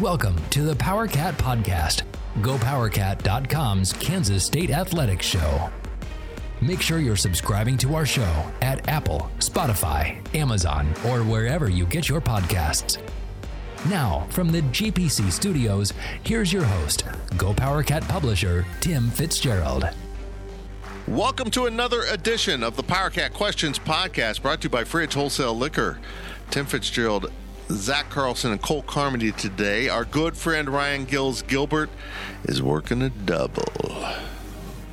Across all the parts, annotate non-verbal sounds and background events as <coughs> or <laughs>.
Welcome to the Power Cat Podcast, GoPowerCat.com's Kansas State Athletics Show. Make sure you're subscribing to our show at Apple, Spotify, Amazon, or wherever you get your podcasts. Now, from the GPC studios, here's your host, GoPowerCat publisher, Tim Fitzgerald. Welcome to another edition of the PowerCat Questions podcast brought to you by Fridge Wholesale Liquor. Tim Fitzgerald, Zach Carlson, and Cole Carmody today. Our good friend Ryan Gills Gilbert is working a double.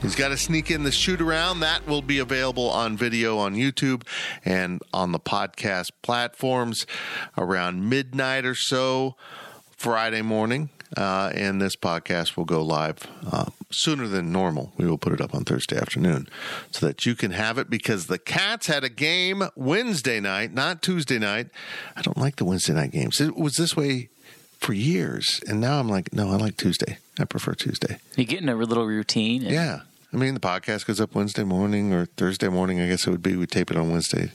He's got to sneak in the shoot around. That will be available on video on YouTube and on the podcast platforms around midnight or so Friday morning. Uh, and this podcast will go live uh, sooner than normal. We will put it up on Thursday afternoon so that you can have it because the Cats had a game Wednesday night, not Tuesday night. I don't like the Wednesday night games. It was this way for years. And now I'm like, no, I like Tuesday. I prefer Tuesday. You get in a little routine. and- Yeah. I mean, the podcast goes up Wednesday morning or Thursday morning. I guess it would be. We tape it on Wednesday.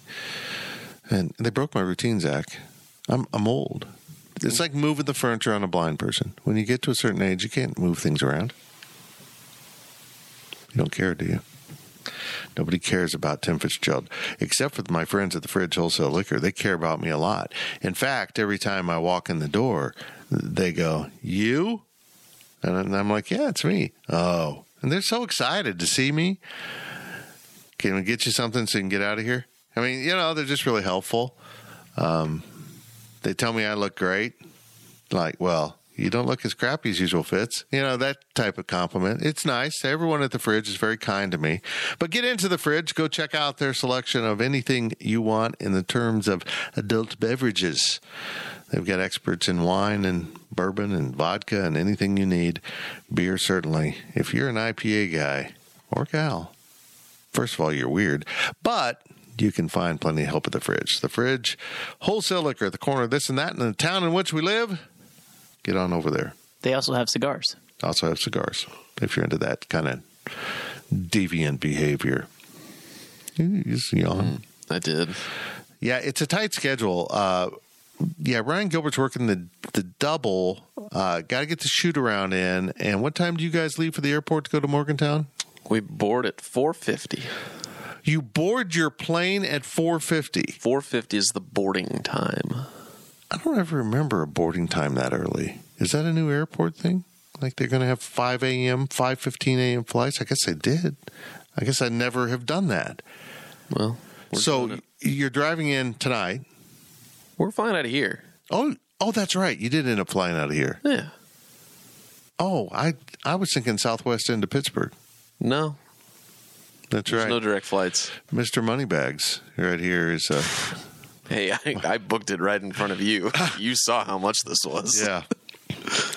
And they broke my routine, Zach. I'm, I'm old. It's like moving the furniture on a blind person. When you get to a certain age, you can't move things around. You don't care, do you? Nobody cares about Tim Fitzgerald, except for my friends at the Fridge Wholesale Liquor. They care about me a lot. In fact, every time I walk in the door, they go, You? And I'm like, Yeah, it's me. Oh. And they're so excited to see me. Can we get you something so you can get out of here? I mean, you know, they're just really helpful. Um, they tell me I look great. Like, well, you don't look as crappy as usual fits. You know, that type of compliment. It's nice. Everyone at the fridge is very kind to me. But get into the fridge. Go check out their selection of anything you want in the terms of adult beverages. They've got experts in wine and bourbon and vodka and anything you need. Beer, certainly. If you're an IPA guy or gal, first of all, you're weird. But you can find plenty of help at the fridge. The fridge, wholesale liquor at the corner of this and that in the town in which we live. Get on over there. They also have cigars. Also have cigars if you're into that kind of deviant behavior. You just yawn. I did. Yeah, it's a tight schedule. Uh, yeah, Ryan Gilbert's working the the double. Uh, Got to get the shoot around in. And what time do you guys leave for the airport to go to Morgantown? We board at 450. You board your plane at four fifty. 450 is the boarding time. I don't ever remember a boarding time that early. Is that a new airport thing? Like they're going to have 5 a.m., 5.15 a.m. flights? I guess I did. I guess I never have done that. Well, so you're driving in tonight. we're flying out of here. Oh, oh, that's right. You did end up flying out of here. Yeah. Oh, I I was thinking Southwest into Pittsburgh. No, That's there's right. no direct flights. Mr. Moneybags right here is uh Hey, <laughs> I, I booked it right in front of you. <laughs> You saw how much this was. yeah.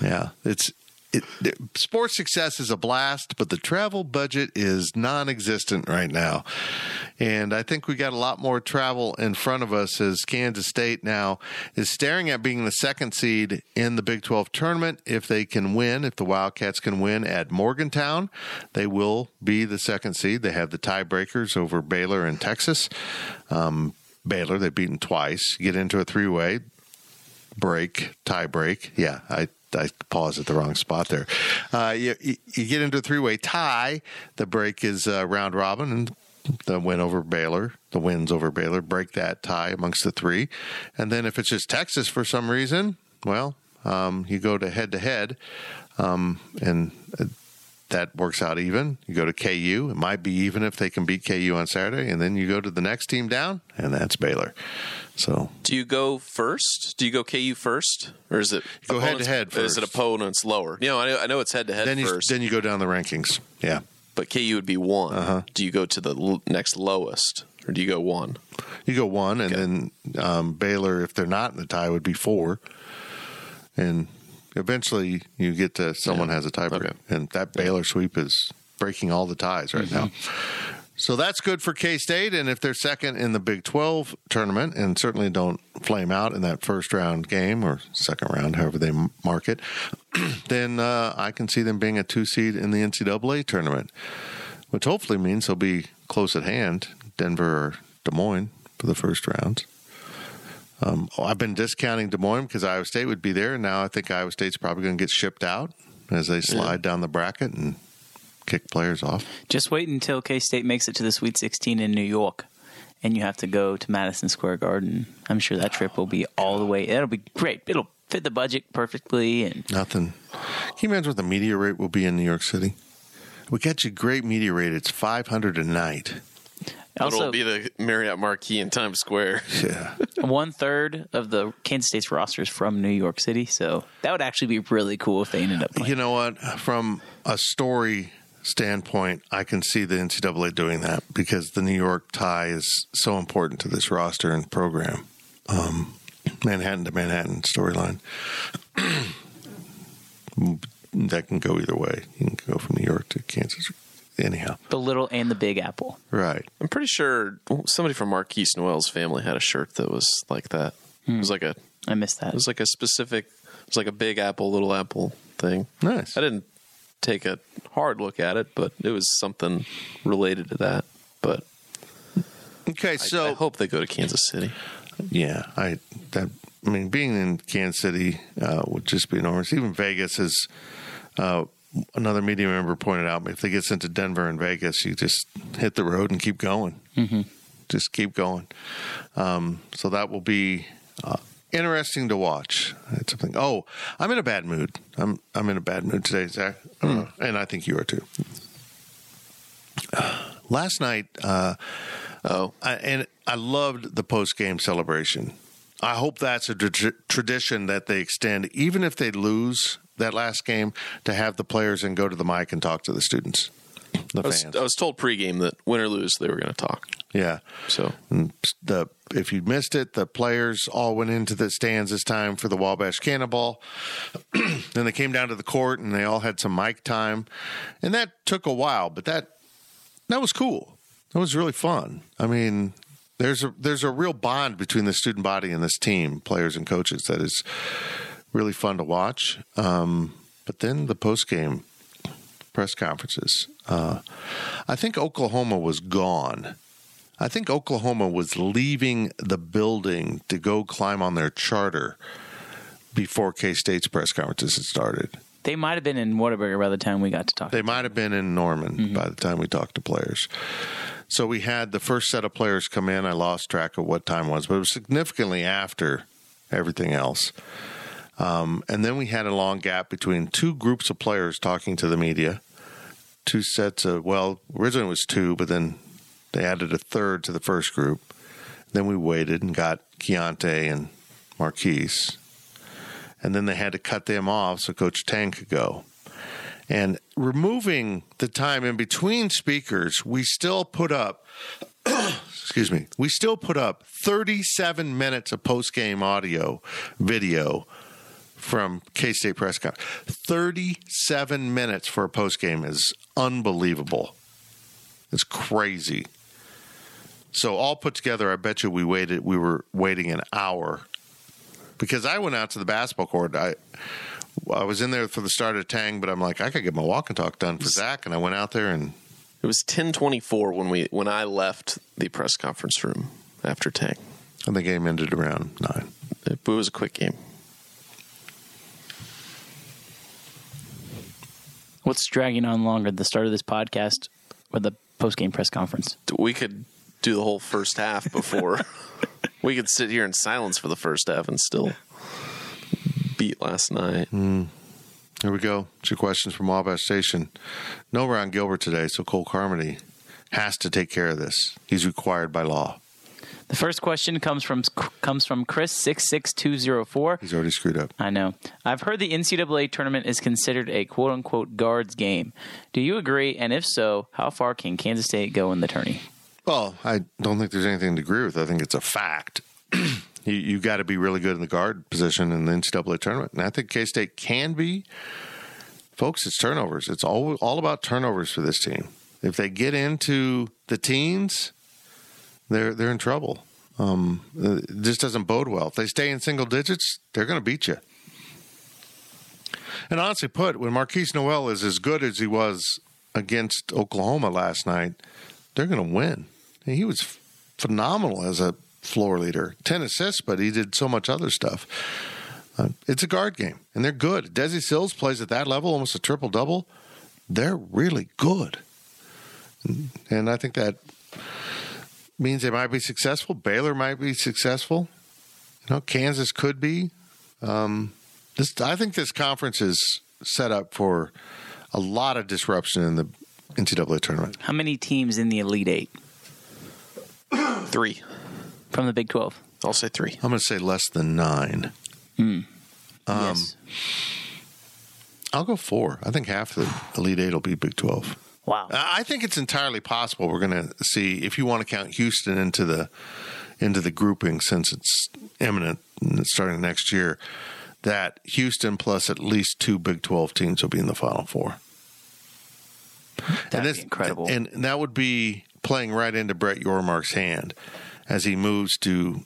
Yeah, it's it, it, sports success is a blast, but the travel budget is non-existent right now. And I think we got a lot more travel in front of us as Kansas State now is staring at being the second seed in the Big 12 tournament. If they can win, if the Wildcats can win at Morgantown, they will be the second seed. They have the tiebreakers over Baylor and Texas. Um, Baylor, they've beaten twice. Get into a three way break, tie break. Yeah, I I paused at the wrong spot there. Uh, you, you get into a three way tie. The break is uh, round robin, and the win over Baylor, the wins over Baylor, break that tie amongst the three. And then if it's just Texas for some reason, well, um, you go to head to head, and uh, that works out even. You go to KU. It might be even if they can beat KU on Saturday, and then you go to the next team down, and that's Baylor. So, do you go first? Do you go KU first, or is it go head to head? Is it opponents lower? You know, I know, I know it's head to head first. Then you go down the rankings. Yeah, but KU would be one. Uh-huh. Do you go to the l- next lowest, or do you go one? You go one, and then um, Baylor, if they're not in the tie, would be four, and eventually you get to someone yeah. has a tiebreaker, okay. and that Baylor sweep is breaking all the ties right mm-hmm. now. So that's good for K State. And if they're second in the Big 12 tournament and certainly don't flame out in that first round game or second round, however they mark it, <clears throat> then uh, I can see them being a two seed in the NCAA tournament, which hopefully means they'll be close at hand, Denver or Des Moines for the first rounds. Um, I've been discounting Des Moines because Iowa State would be there, and now I think Iowa State's probably going to get shipped out as they slide yeah. down the bracket and kick players off. Just wait until K State makes it to the Sweet 16 in New York, and you have to go to Madison Square Garden. I'm sure that trip will be all the way. It'll be great. It'll fit the budget perfectly. And nothing. Can you imagine what the media rate will be in New York City? We get you great media rate. It's 500 a night. Also, It'll be the Marriott Marquis in Times Square. <laughs> Yeah. <laughs> One third of the Kansas State's roster is from New York City, so that would actually be really cool if they ended up. Playing. You know what? From a story standpoint, I can see the NCAA doing that because the New York tie is so important to this roster and program. Um, Manhattan to Manhattan storyline. <clears throat> that can go either way. You can go from New York to Kansas. Anyhow, the little and the big apple. Right. I'm pretty sure somebody from Markquis Nowell's family had a shirt that was like that. Hmm. It was like a. I missed that. It was like a specific. It was like a big apple, little apple thing. Nice. I didn't take a hard look at it, but it was something related to that. But okay, so I, I hope they go to Kansas City. Yeah, I that I mean, being in Kansas City uh, would just be enormous. Even Vegas is. Uh, another media member pointed out if they get into Denver and Vegas, you just hit the road and keep going. Mm-hmm. Just keep going. Um, so that will be uh, interesting to watch. It's something. Oh, I'm in a bad mood. I'm I'm in a bad mood today, Zach, uh, and I think you are too. Uh, last night, uh, oh, I, and I loved the post game celebration. I hope that's a tra- tradition that they extend, even if they lose that last game, to have the players and go to the mic and talk to the students. The I, was, I was told pregame that win or lose, they were going to talk. Yeah. So the if you missed it, the players all went into the stands this time for the Wabash Cannonball. <clears throat> then they came down to the court and they all had some mic time, and that took a while, but that that was cool. That was really fun. I mean, there's a there's a real bond between the student body and this team, players and coaches, that is really fun to watch. Um, but then the post game press conferences. Uh, I think Oklahoma was gone I think Oklahoma was leaving the building to go climb on their charter before K State's press conferences had started. They might have been in Whataburger by the time we got to talk. They might have been in Norman mm-hmm. by the time we talked to players. So we had the first set of players come in. I lost track of what time was, but it was significantly after everything else. Um, and then we had a long gap between two groups of players talking to the media. Two sets of, well, originally it was two, but then they added a third to the first group. Then we waited and got Keontae and Markquis. And then they had to cut them off so Coach Tang could go. And removing the time in between speakers, we still put up, <coughs> excuse me, we still put up 37 minutes of post game audio video from K State press conference. 37 minutes for a post game is unbelievable. It's crazy. So all put together, I bet you we waited. We were waiting an hour because I went out to the basketball court. I I was in there for the start of Tang, but I'm like, I could get my walk and talk done for Zach, and I went out there and it was 10:24 when we when I left the press conference room after Tang. And the game ended around nine. It was a quick game. What's dragging on longer, the start of this podcast or the post game press conference? We could do the whole first half before. <laughs> we could sit here in silence for the first half and still beat last night. Hmm. Here we go. Two questions from Wabash Station. No Ron Gilbert today, so Cole Carmody has to take care of this. He's required by law. The first question comes from comes from Chris six six two zero four. He's already screwed up. I know. I've heard the NCAA tournament is considered a quote unquote guards game. Do you agree? And if so, how far can Kansas State go in the tourney? Well, I don't think there's anything to agree with. I think it's a fact. <clears throat> you you got to be really good in the guard position in the NCAA tournament, and I think K State can be. Folks, it's turnovers. It's all all about turnovers for this team. If they get into the teens, they're they're in trouble. Um, this doesn't bode well. If they stay in single digits, they're going to beat you. And honestly put, when Markquis Nowell is as good as he was against Oklahoma last night, they're going to win. And he was phenomenal as a floor leader. 10 assists, but he did so much other stuff. Uh, it's a guard game, and they're good. Desi Sills plays at that level, almost a triple double. They're really good. And I think that means they might be successful. Baylor might be successful. You know, Kansas could be. Um, this, I think this conference is set up for a lot of disruption in the NCAA tournament. How many teams in the Elite Eight <clears throat> Three. from the Big Twelve? I'll say three. I'm going to say less than nine. Um, yes. I'll go four. I think half the Elite Eight will be Big 12. Wow. I think it's entirely possible we're going to see if you want to count Houston into the into the grouping since it's imminent and it's starting next year that Houston plus at least two Big 12 teams will be in the final four. That'd be incredible. And that would be playing right into Brett Yormark's hand as he moves to,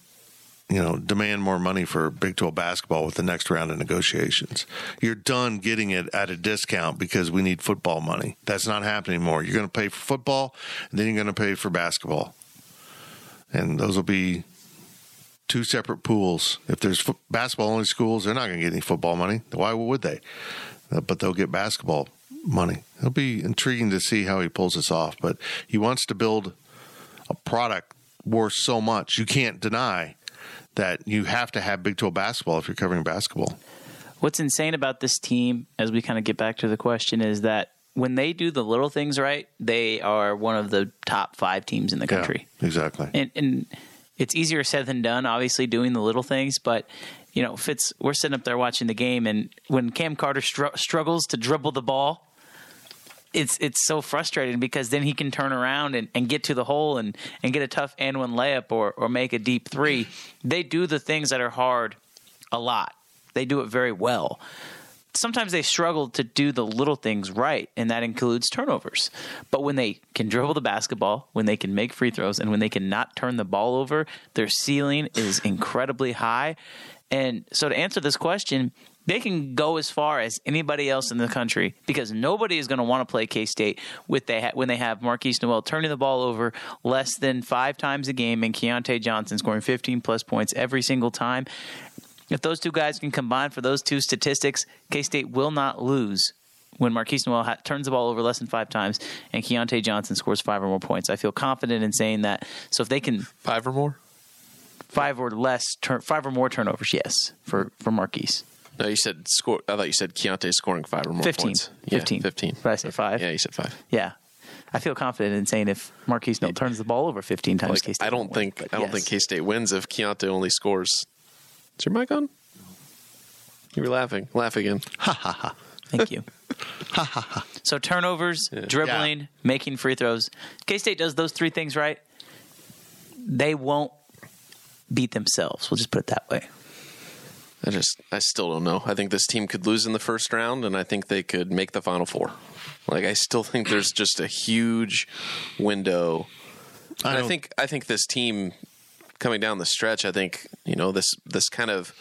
you know, demand more money for Big 12 basketball with the next round of negotiations. You're done getting it at a discount because we need football money. That's not happening anymore. You're going to pay for football, and then you're going to pay for basketball. And those will be two separate pools. If there's fo- basketball only schools, they're not going to get any football money. Why would they? Uh, but they'll get basketball money. It'll be intriguing to see how he pulls this off. But he wants to build a product worth so much. You can't deny that you have to have Big 12 basketball if you're covering basketball. What's insane about this team, as we kind of get back to the question, is that when they do the little things right, they are one of the top five teams in the country. Yeah, exactly. And, and it's easier said than done, obviously, doing the little things. But, you know, Fitz, we're sitting up there watching the game, and when Cam Carter str- struggles to dribble the ball, it's it's so frustrating because then he can turn around and, and get to the hole and, and get a tough and one layup or, or make a deep three. They do the things that are hard a lot. They do it very well. Sometimes they struggle to do the little things right, and that includes turnovers. But when they can dribble the basketball, when they can make free throws, and when they can not turn the ball over, their ceiling is incredibly high. And so, to answer this question, they can go as far as anybody else in the country because nobody is going to want to play K State with they ha- when they have Markquis Nowell turning the ball over less than five times a game and Keontae Johnson scoring 15 plus points every single time. If those two guys can combine for those two statistics, K State will not lose when Markquis Nowell ha- turns the ball over less than five times and Keontae Johnson scores five or more points. I feel confident in saying that. So if they can Five or more? five or less, turn, five or more turnovers, yes, for for Markquis. No, you said score. I thought you said Keontae scoring five or more 15. points. Yeah, 15. 15. Did I say five? Yeah, you said five. Yeah. I feel confident in saying if Markquis Nowell turns the ball over 15 times, Like, K-State I don't won't win, think I don't yes. think K State wins if Keontae only scores. Is your mic on? You were laughing. Laugh again. Ha ha ha. Thank you. <laughs> Ha ha ha. So turnovers, dribbling, making free throws. K State does those three things right. They won't beat themselves. We'll just put it that way. I just I still don't know. I think this team could lose in the first round, and I think they could make the final four. Like I still think there's just a huge window. And I, think I think this team coming down the stretch. I think you know this this kind of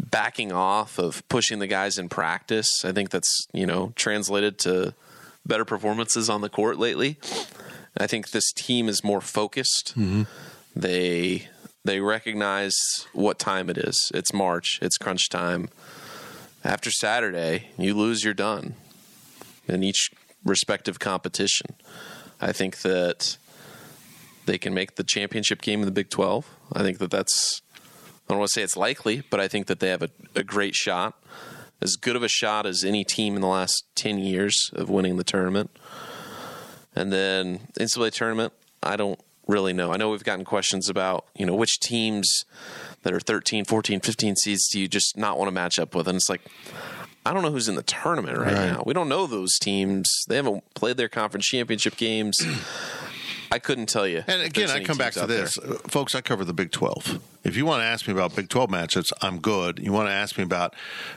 backing off of pushing the guys in practice. I think that's you know translated to better performances on the court lately. I think this team is more focused. Mm-hmm. They they recognize what time it is. It's March. It's crunch time. After Saturday, you lose, you're done. in each respective competition. I think that they can make the championship game in the Big 12. I think that that's, I don't want to say it's likely, but I think that they have a, a great shot, as good of a shot as any team in the last 10 years of winning the tournament. And then NCAA tournament, I don't really know. I know we've gotten questions about, you know, which teams that are 13, 14, 15 seeds do you just not want to match up with? And it's like, I don't know who's in the tournament right, Right. now. We don't know those teams. They haven't played their conference championship games. I couldn't tell you. And again, I come back to this, there. Folks. I cover the Big Twelve. If you want to ask me about Big Twelve matchups, I'm good. You want to ask me about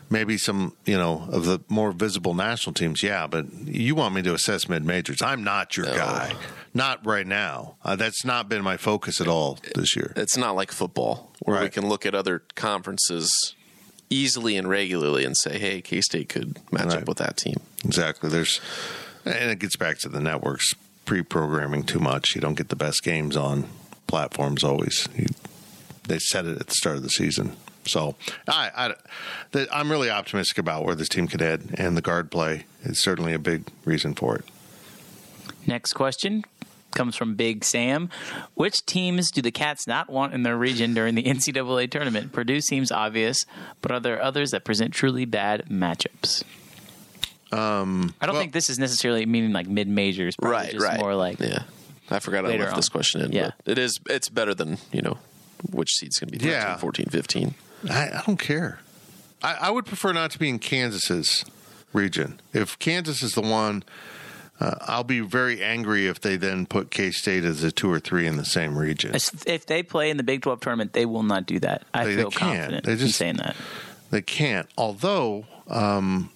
maybe some, you know, of the more visible national teams, yeah. But you want me to assess mid majors? I'm not your guy. Not right now. Uh, that's not been my focus at all this year. It's not like football where we can look at other conferences easily and regularly and say, hey, K State could match Right. up with that team. Exactly. There's, and it gets back to the networks pre-programming too much. You don't get the best games on platforms always. You, they said it at the start of the season. So I, I, I'm really optimistic about where this team could head, and the guard play is certainly a big reason for it. Next question comes from Big Sam. Which teams do the Cats not want in their region during the <laughs> NCAA tournament? Purdue seems obvious, but are there others that present truly bad matchups? Um, I don't well- think this is necessarily meaning like mid majors. Right, just right. More like yeah. I forgot I later left this question in. Yeah. But it is, it's better than, you know, which seed's going to be 13, Yeah. 14, 15. I, I don't care. I, I would prefer not to be in Kansas's region. If Kansas is the one, uh, I'll be very angry if they then put K State as a two or three in the same region. if they play in the Big Twelve tournament, they will not do that. I They- they feel can't. confident They in just- saying that. They can't. Although um,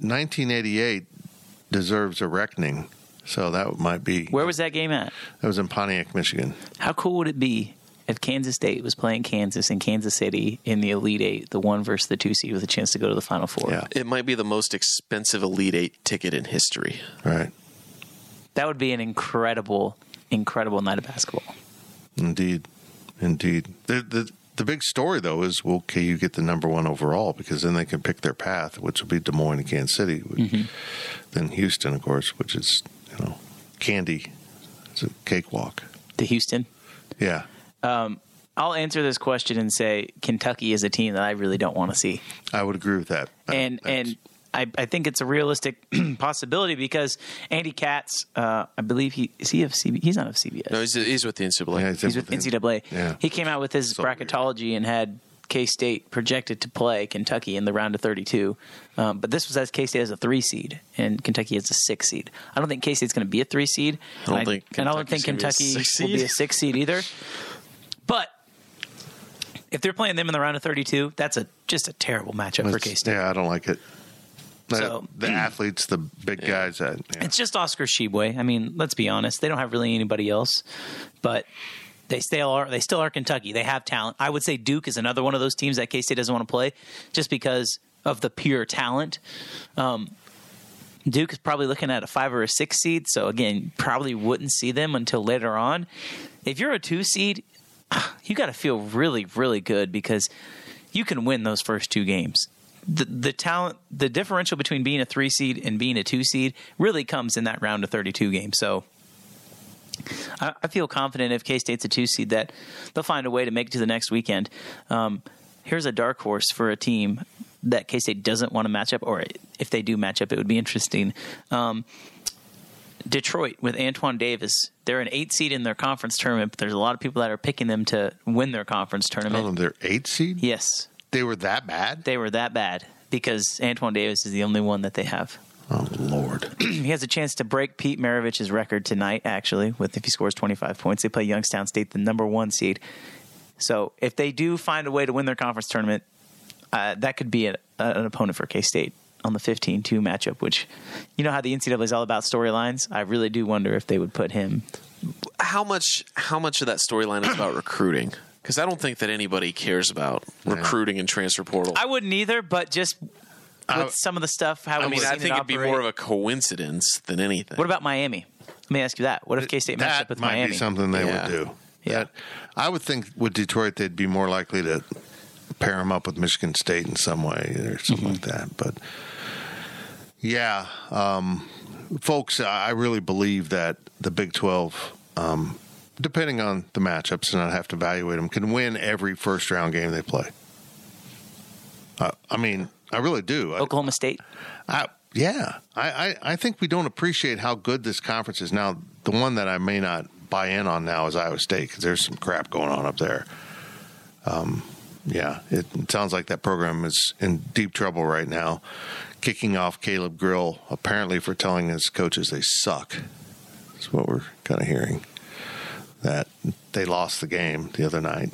1988 deserves a reckoning, so that might be. Where was that game at? That was in Pontiac, Michigan. How cool would it be if Kansas State was playing Kansas in Kansas City in the Elite Eight, the one versus the two seed, with a chance to go to the Final Four? Yeah, It might be the most expensive Elite Eight ticket in history. right. That would be an incredible, incredible night of basketball. Indeed, indeed. The the the big story though is will you get the number one overall because then they can pick their path, which will be Des Moines and Kansas City, which, mm-hmm. then Houston, of course, which is you know candy. It's a cakewalk. To Houston. Yeah. Um, I'll answer this question and say Kentucky is a team that I really don't want to see. I would agree with that. and That's- and I, I think it's a realistic <clears throat> possibility because Andy Katz, uh, I believe he is he of CB, he's not of CBS. No, he's, he's with the NCAA. Yeah, he's with NCAA. Yeah. He came out with his So weird. bracketology and had K State projected to play Kentucky in the round of 32. Um, but this was as K State as a three seed and Kentucky as a six seed. I don't think K State's going to be a three seed. I don't and think and I don't think Kentucky's gonna be a Kentucky will be a six seed either. But if they're playing them in the round of 32, that's a just a terrible matchup for K State. Yeah, I don't like it. The- So- the <clears throat> athletes, the big guys. That, yeah. It's just Oscar Tshiebwe. I mean, let's be honest; they don't have really anybody else, but they still are. They still are Kentucky. They have talent. I would say Duke is another one of those teams that K State doesn't want to play just because of the pure talent. Um, Duke is probably looking at a five or a six seed, so again, probably wouldn't see them until later on. If you're a two seed, <sighs> you got to feel really, really good because you can win those first two games. The, the talent, the differential between being a three seed and being a two seed really comes in that round of 32 games. So I, I feel confident if K State's a two seed that they'll find a way to make it to the next weekend. Um, here's a dark horse for a team that K State doesn't want to match up, or if they do match up, it would be interesting. Um, Detroit with Antoine Davis. They're an eight seed in their conference tournament, but there's a lot of people that are picking them to win their conference tournament. They're eight seed. Yes, They were that bad. they were that bad because Antoine Davis is the only one that they have. Oh Lord. <clears throat> he has a chance to break Pete Maravich's record tonight, actually, with if he scores 25 points. They play Youngstown State, the number one seed. So if they do find a way to win their conference tournament, uh, that could be a, an opponent for K State on the 15 2 matchup, which you know how the NCAA is all about storylines. I really do wonder if they would put him. how much how much of that storyline is about recruiting? Because I don't think that anybody cares about recruiting and transfer portal. I wouldn't either, but just with I- some of the stuff, how I mean, I think it it'd be more of a coincidence than anything. What about Miami? Let me ask you that. What if K State matched up with might Miami? be something they Yeah. would do. Yeah. That- I would think with Detroit they'd be more likely to pair them up with Michigan State in some way or something Mm-hmm. like that. But Yeah, um, folks, I really believe that the Big 12, um, depending on the matchups, and I have to evaluate them, can win every first round game they play. Uh, I mean, I really do. I- Oklahoma State. I, yeah, I, I, I think we don't appreciate how good this conference is. Now, the one that I may not buy in on now is Iowa State because there's some crap going on up there. Um, yeah, it, it sounds like that program is in deep trouble right now. Kicking off Caleb Grill apparently for telling his coaches they suck. That's what we're kind of hearing. That they lost the game the other night.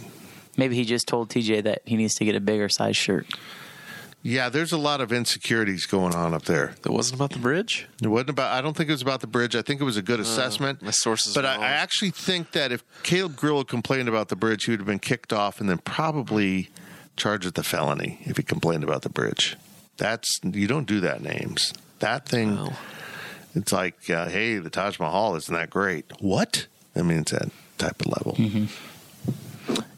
Maybe he just told TJ that he needs to get a bigger size shirt. Yeah, there's a lot of insecurities going on up there. It wasn't about the bridge. It wasn't about. I don't think it was about the bridge. I think it was a good assessment. my sources but I. I actually think that if Caleb Grill had complained about the bridge, he would have been kicked off and then probably charged with a felony if he complained about the bridge. That's you don't do that, names. That thing. Wow. It's like, uh, hey, the Taj Mahal isn't that great? What? I mean, it's that type of level. Mm-hmm.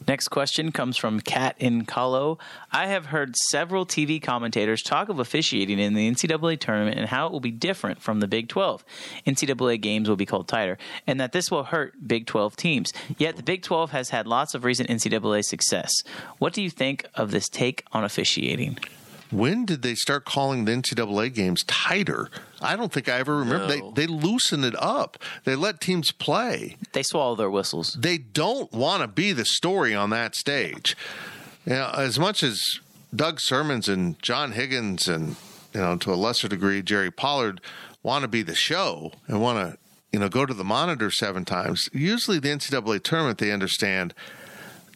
Next question comes from Kat in Calo. I have heard several TV commentators talk of officiating in the NCAA tournament and how it will be different from the Big 12. NCAA games will be called tighter, and that this will hurt Big 12 teams. Yet the Big 12 has had lots of recent NCAA success. What do you think of this take on officiating? When did they start calling the NCAA games tighter? I don't think I ever remember. No. They they loosened it up. They let teams play. They swallow their whistles. they don't want to be the story on that stage. You know, as much as Doug Sirmons and John Higgins and you know to a lesser degree Jerry Pollard want to be the show and want to you know go to the monitor seven times. Usually the NCAA tournament they understand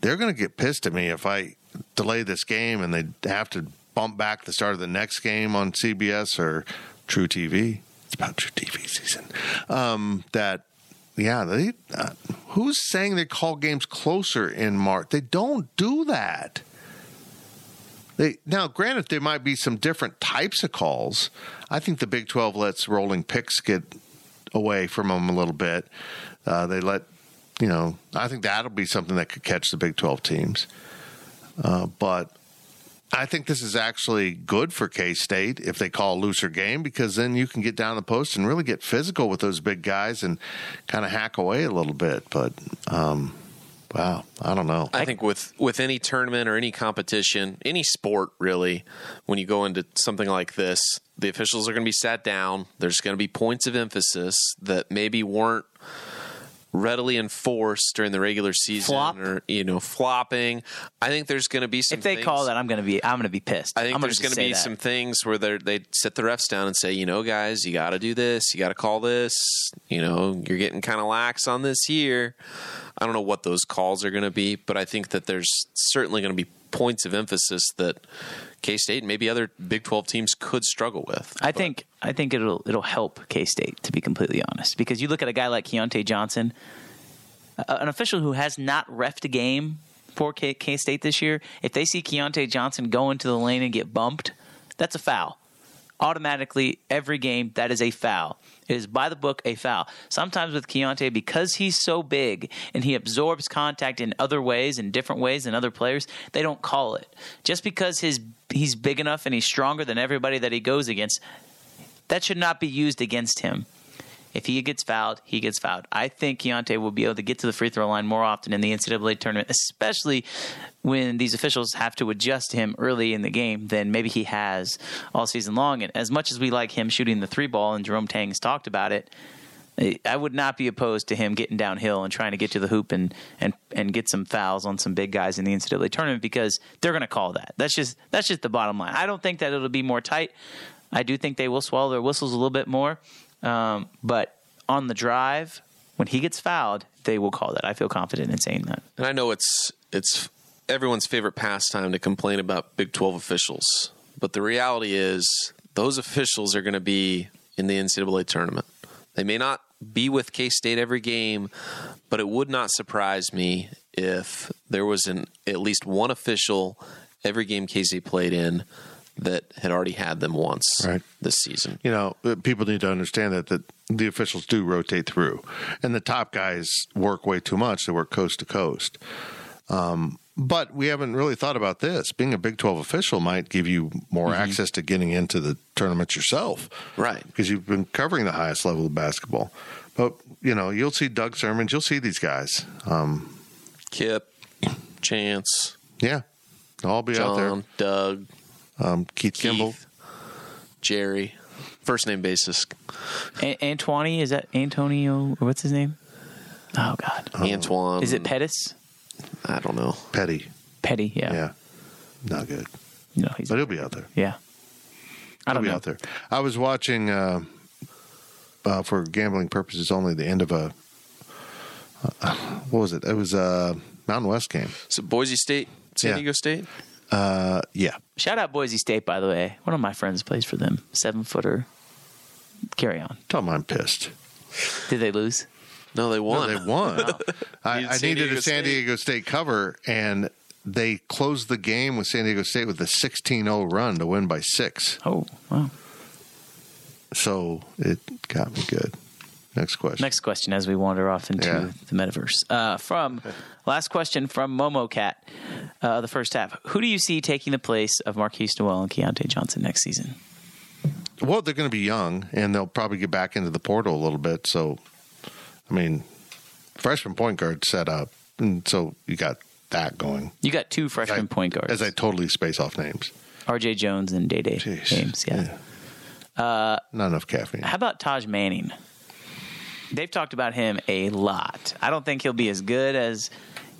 they're going to get pissed at me if I delay this game and they have to bump back the start of the next game on CBS or truTV. It's about truTV season. Um, that yeah, they uh, who's saying they call games closer in March? They don't do that. They now, granted, there might be some different types of calls. I think the Big Twelve lets rolling picks get away from them a little bit. Uh, they let you know. I think that'll be something that could catch the Big Twelve teams. Uh, but I think this is actually good for K State if they call a looser game because then you can get down the post and really get physical with those big guys and kind of hack away a little bit. But um, wow, I don't know. I think with with any tournament or any competition, any sport really, when you go into something like this, the officials are going to be sat down. There's going to be points of emphasis that maybe weren't readily enforced during the regular season Flop? or you know flopping. I think there's going to be some If they things- call that, I'm going to be I'm going to be pissed. I think I'm there's going to be that. some things where they they sit the refs down and say, you know, guys, you got to do this, you got to call this. You know, you're getting kind of lax on this here. I don't know what those calls are going to be, but I think that there's certainly going to be points of emphasis that K State and maybe other Big Twelve teams could struggle with. I think I think it'll it'll help K State to be completely honest because you look at a guy like Keontae Johnson, an official who has not refed a game for K State this year. If they see Keontae Johnson go into the lane and get bumped, that's a foul. Automatically, every game that is a foul. Is by the book a foul. Sometimes with Keontae, because he's so big and he absorbs contact in other ways, in different ways than other players, they don't call it. Just because his he's big enough and he's stronger than everybody that he goes against, that should not be used against him. If he gets fouled, he gets fouled. I think Keontae will be able to get to the free throw line more often in the NCAA tournament, especially when these officials have to adjust to him early in the game than maybe he has all season long. And as much as we like him shooting the three ball, and Jerome Tang's talked about it, I would not be opposed to him getting downhill and trying to get to the hoop and and and get some fouls on some big guys in the NCAA tournament because they're going to call that. That's just that's just the bottom line. I don't think that it'll be more tight. I do think they will swallow their whistles a little bit more, um, but on the drive when he gets fouled, they will call that. I feel confident in saying that. And I know it's it's everyone's favorite pastime to complain about Big 12 officials, but the reality is those officials are going to be in the NCAA tournament. They may not be with K State every game, but it would not surprise me if there was an at least one official every game K State played in that had already had them once Right. this season. you know, uh, people need to understand that, that the officials do rotate through, and the top guys work way too much. They work coast to coast. Um, but we haven't really thought about this. Being a Big 12 official might give you more access to getting into the tournaments yourself. Right. Because you've been covering the highest level of basketball. But, you know, you'll see Doug Sirmons, you'll see these guys. Um, Kip, Chance, yeah, all be out there. Doug. Um, Keith, Kimble. Jerry, first name basis, A- Antoine, is that Antonio? Or what's his name? Oh God, Antoine. is it Pettis? I don't know. Petty. Petty, yeah. Yeah. Not good. You know, he's But he'll be out there. yeah. I He'll don't be know. out there. I was watching, uh, uh, for gambling purposes only, the end of a, uh, what was it? It was a Mountain West game. So Boise State, San Yeah. Diego State. Uh, yeah. Shout out Boise State, by the way. One of my friends plays for them. Seven footer. Carry on. Tell them I'm pissed. Did they lose? No, they No, won. they won. <laughs> I, Needed I needed Diego a San State. Diego State cover, and they closed the game with San Diego State with a 16 0 run to win by six. Oh, wow. So it got me good. Next question. Next question as we wander off into Yeah. the metaverse. Uh, from <laughs> last question from Momo Cat, uh, the first half. Who do you see taking the place of Markquis Nowell and Keontae Johnson next season? Well, they're going to be young, and they'll probably get back into the portal a little bit. So, I mean, freshman point guard set up, and so you got that going. You got two freshman I- point guards, As I totally space off names. RJ Jones and Dai Dai. James. Yeah. Not enough caffeine. How about Taj Manning? They've talked about him a lot. I don't think he'll be as good as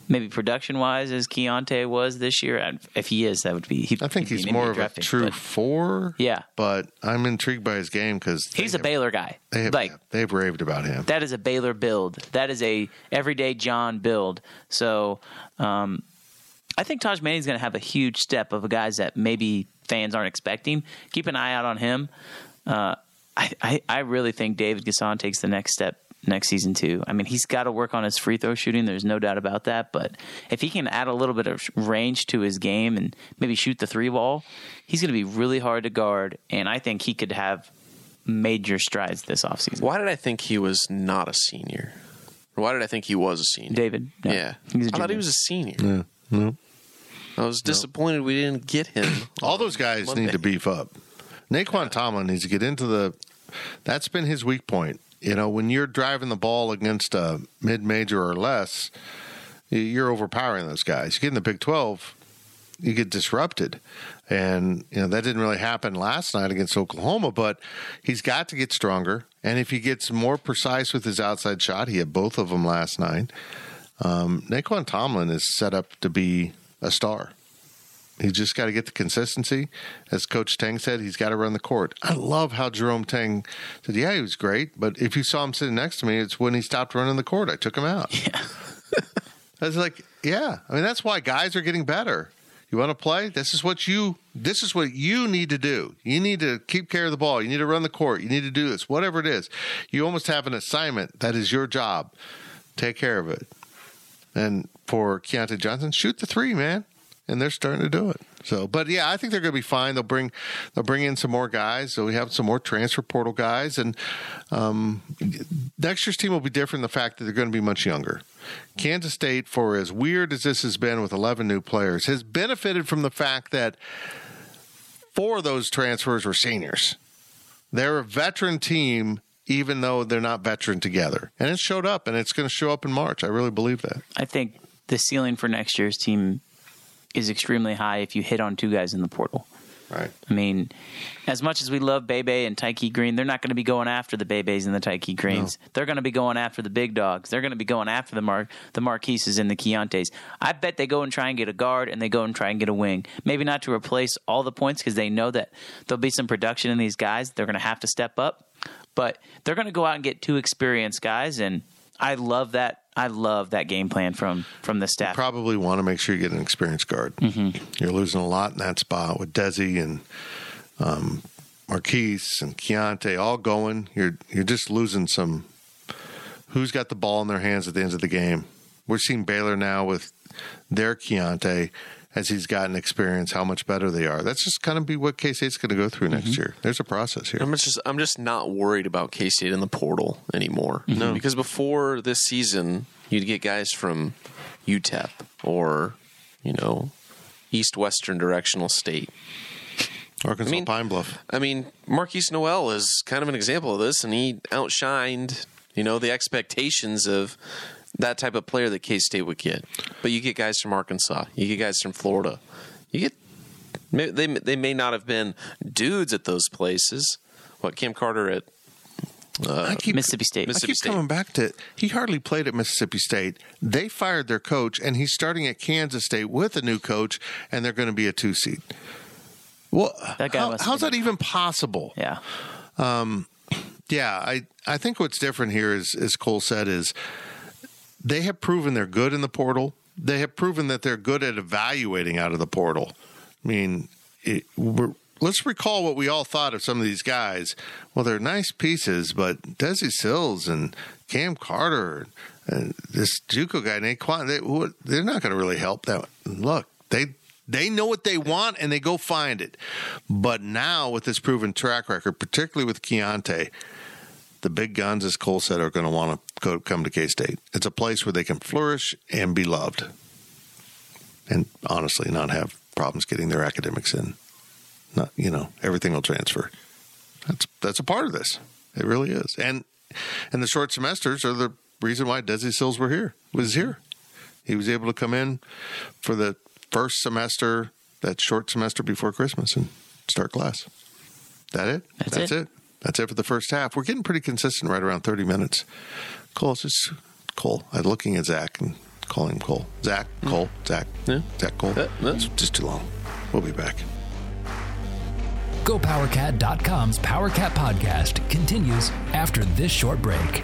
maybe production wise as Keontae was this year. If he is, that would be. I think he's more of a pick, true but four. Yeah. But I'm intrigued by his game because He's a Baylor guy. They have, like they've raved about him. that is a Baylor build. That is a everyday John build. So um, I think Taj Manning's going to have a huge step of guys that maybe fans aren't expecting. Keep an eye out on him. Uh, I, I, I really think David N'Guessan takes the next step next season too. I mean, he's got to work on his free throw shooting. There's no doubt about that. But if he can add a little bit of range to his game and maybe shoot the three ball, he's going to be really hard to guard. And I think he could have major strides this offseason. Why did I think he was not a senior? Why did I think he was a senior? David, no, yeah, he's a I thought he was a senior. Yeah. No. I was disappointed we didn't get him. All those guys Monday. need to beef up. Nae'Qwan Tomlin needs to get into the. That's been his weak point. You know, when you're driving the ball against a mid major or less, you're overpowering those guys. You get in the Big 12, you get disrupted. And, you know, that didn't really happen last night against Oklahoma, but he's got to get stronger. And if he gets more precise with his outside shot, he had both of them last night. Um, Nae'Qwan Tomlin is set up to be a star. He's just got to get the consistency. As Coach Tang said, he's got to run the court. I love how Jerome Tang said, Yeah, he was great, but if you saw him sitting next to me, it's when he stopped running the court. I took him out. Yeah. <laughs> I was like, Yeah. I mean, that's why guys are getting better. You want to play? This is what you this is what you need to do. You need to keep care of the ball. You need to run the court. You need to do this. Whatever it is. You almost have an assignment that is your job. Take care of it. And for Keontae Johnson, shoot the three, man. And they're starting to do it. So, but yeah, I think they're going to be fine. They'll bring they'll bring in some more guys. So we have some more transfer portal guys, and um, next year's team will be different. in The fact that they're going to be much younger. Kansas State, for as weird as this has been with 11 new players, has benefited from the fact that four of those transfers were seniors. They're a veteran team, even though they're not veteran together, and it showed up, and it's going to show up in March. I really believe that. I think the ceiling for next year's team is extremely high if you hit on two guys in the portal. Right. I mean, as much as we love Bebe and Tyke Green, they're not going to be going after the Bebes and the Tyke Greens. They're going to be going after the big dogs. They're going to be going after the Mar- the Marquises and the Keontaes. I bet they go and try and get a guard and they go and try and get a wing. Maybe not to replace all the points because they know that there'll be some production in these guys. They're going to have to step up, but they're going to go out and get two experienced guys. And I love that. I love that game plan from from the staff. Probably want to make sure you get an experienced guard. Mm-hmm. You're losing a lot in that spot with Desi and um, Markquis and Keontae all going. You're you're just losing some. Who's got the ball in their hands at the end of the game? We're seeing Baylor now with their Keontae as he's gotten experience, how much better they are. That's just kind of be what K State's going to go through next Mm-hmm. year. There's a process here. I'm just I'm just not worried about K State in the portal anymore. No, because before this season, you'd get guys from UTEP or you know East Western Directional State. Arkansas I mean- Pine Bluff. I mean, Markquis Nowell is kind of an example of this, and he outshined, you know, the expectations of that type of player that K State would get. But you get guys from Arkansas, you get guys from Florida, you get may- they they may not have been dudes at those places. What Cam Carter at uh, I keep Mississippi State. I Mississippi keep State. coming back to he hardly played at Mississippi State. They fired their coach, and he's starting at Kansas State with a new coach, and they're going to be a two seed. Well, That guy how- must have how's been that even possible? Yeah. Um, yeah, I I think what's different here is, as Cole said, is they have proven they're good in the portal. They have proven that they're good at evaluating out of the portal. I mean, it, let's recall what we all thought of some of these guys. Well, they're nice pieces, but Desi Sills and Cam Carter and this JUCO guy Nae'Qwan, they, they're not going to really help. That look, they they know what they want and they go find it. But now with this proven track record, particularly with Keyontae, the big guns, as Cole said, are going to want to go come to K State. It's a place where they can flourish and be loved, and honestly, not have problems getting their academics in. Not you know everything will transfer. That's that's a part of this. It really is, and and the short semesters are the reason why Desi Sills were here was here. He was able to come in for the first semester, that short semester before Christmas, and start class. That it? That's it. That's it for the first half. We're getting pretty consistent, right around thirty minutes. Cole, it's just Cole. I'm looking at Zach and calling him Cole. Zach, hmm. Cole, Zach, Yeah. Zach, Cole. That- that's- It's just too long. We'll be back. GoPowerCat.com's PowerCat podcast continues after this short break.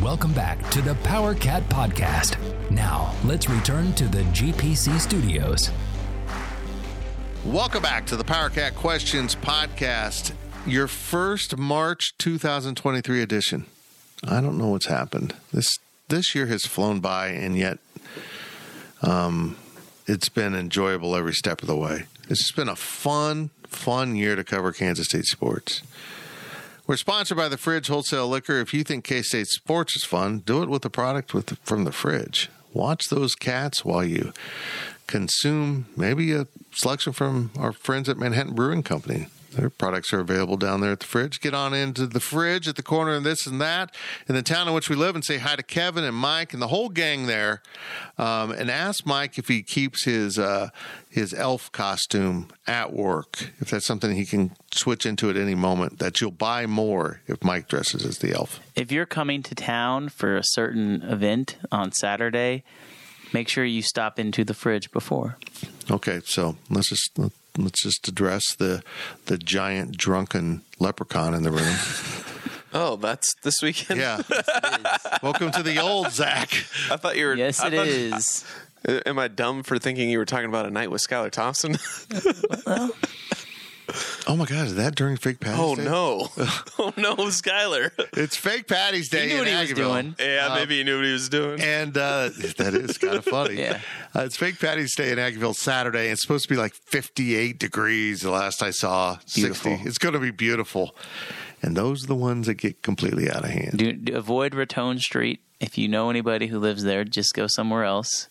Welcome back to the Power Cat podcast. Now, let's return to the GPC studios. Welcome back to the Power Cat Questions podcast, your first March 2023 edition. I don't know what's happened. This this year has flown by, and yet, um, it's been enjoyable every step of the way. It's been a fun, fun year to cover Kansas State sports. We're sponsored by the Fridge Wholesale Liquor. If you think K State sports is fun, do it with a product with from the fridge. Watch those cats while you consume maybe a selection from our friends at Manhattan Brewing Company. Their products are available down there at the fridge. Get on into the fridge at the corner of this and that in the town in which we live and say hi to Kevin and Mike and the whole gang there. Um, and ask Mike if he keeps his uh, his elf costume at work. If that's something he can switch into at any moment, that you'll buy more if Mike dresses as the elf. If you're coming to town for a certain event on Saturday, make sure you stop into the fridge before. Okay, so let's just let's just address the the giant drunken leprechaun in the room. <laughs> Oh, that's this weekend. Yeah. <laughs> Welcome to the old Zach. I thought you were. Yes, I it thought- is. <laughs> Am I dumb for thinking you were talking about a night with Skylar Thompson? Oh my God, is that during fake Patty's oh Day? no! <laughs> <laughs> oh no, Skylar. It's fake Patty's Day. He knew in what he was doing. Yeah, maybe he knew what he was doing. And uh, <laughs> that is kind of funny. Yeah. Uh, it's fake Patty's Day in Aggieville Saturday. It's supposed to be like 58 degrees the last I saw. Beautiful. 60. It's going to be beautiful. And those are the ones that get completely out of hand. Do, do avoid Ratone Street. If you know anybody who lives there, just go somewhere else.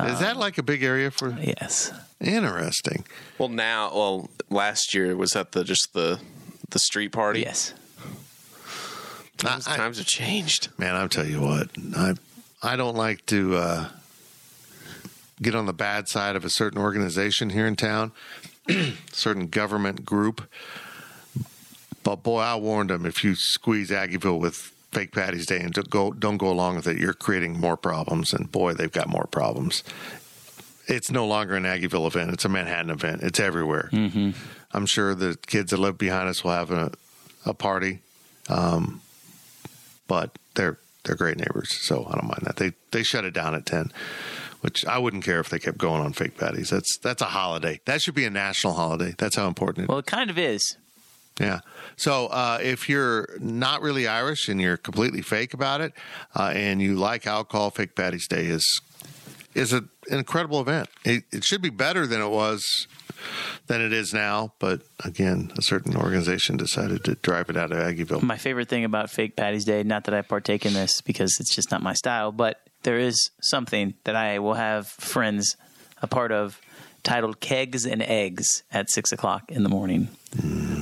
is that like a big area for? Yes. Interesting. Well, now, well, last year was that the just the the street party. Yes. Times, I- times have changed. Man, I'll tell you what. I I don't like to uh, get on the bad side of a certain organization here in town, <clears throat> certain government group. But boy, I warned them: if you squeeze Aggieville with fake Patty's Day and don't go don't go along with it, you're creating more problems. And boy, they've got more problems. It's no longer an Aggieville event; it's a Manhattan event. It's everywhere. Mm-hmm. I'm sure the kids that live behind us will have a, a party. Um, but they're they're great neighbors, so I don't mind that. They they shut it down at ten, which I wouldn't care if they kept going on fake patties. That's that's a holiday. That should be a national holiday. That's how important it Well, it kind of is. yeah. So uh, if you're not really Irish and you're completely fake about it, uh, and you like alcohol, Fake Patty's Day is is an incredible event. It, it should be better than it was than it is now, but again, a certain organization decided to drive it out of Aggieville. My favorite thing about Fake Patty's Day, not that I partake in this because it's just not my style, but there is something that I will have friends a part of titled Kegs and Eggs at six o'clock in the morning. Mm.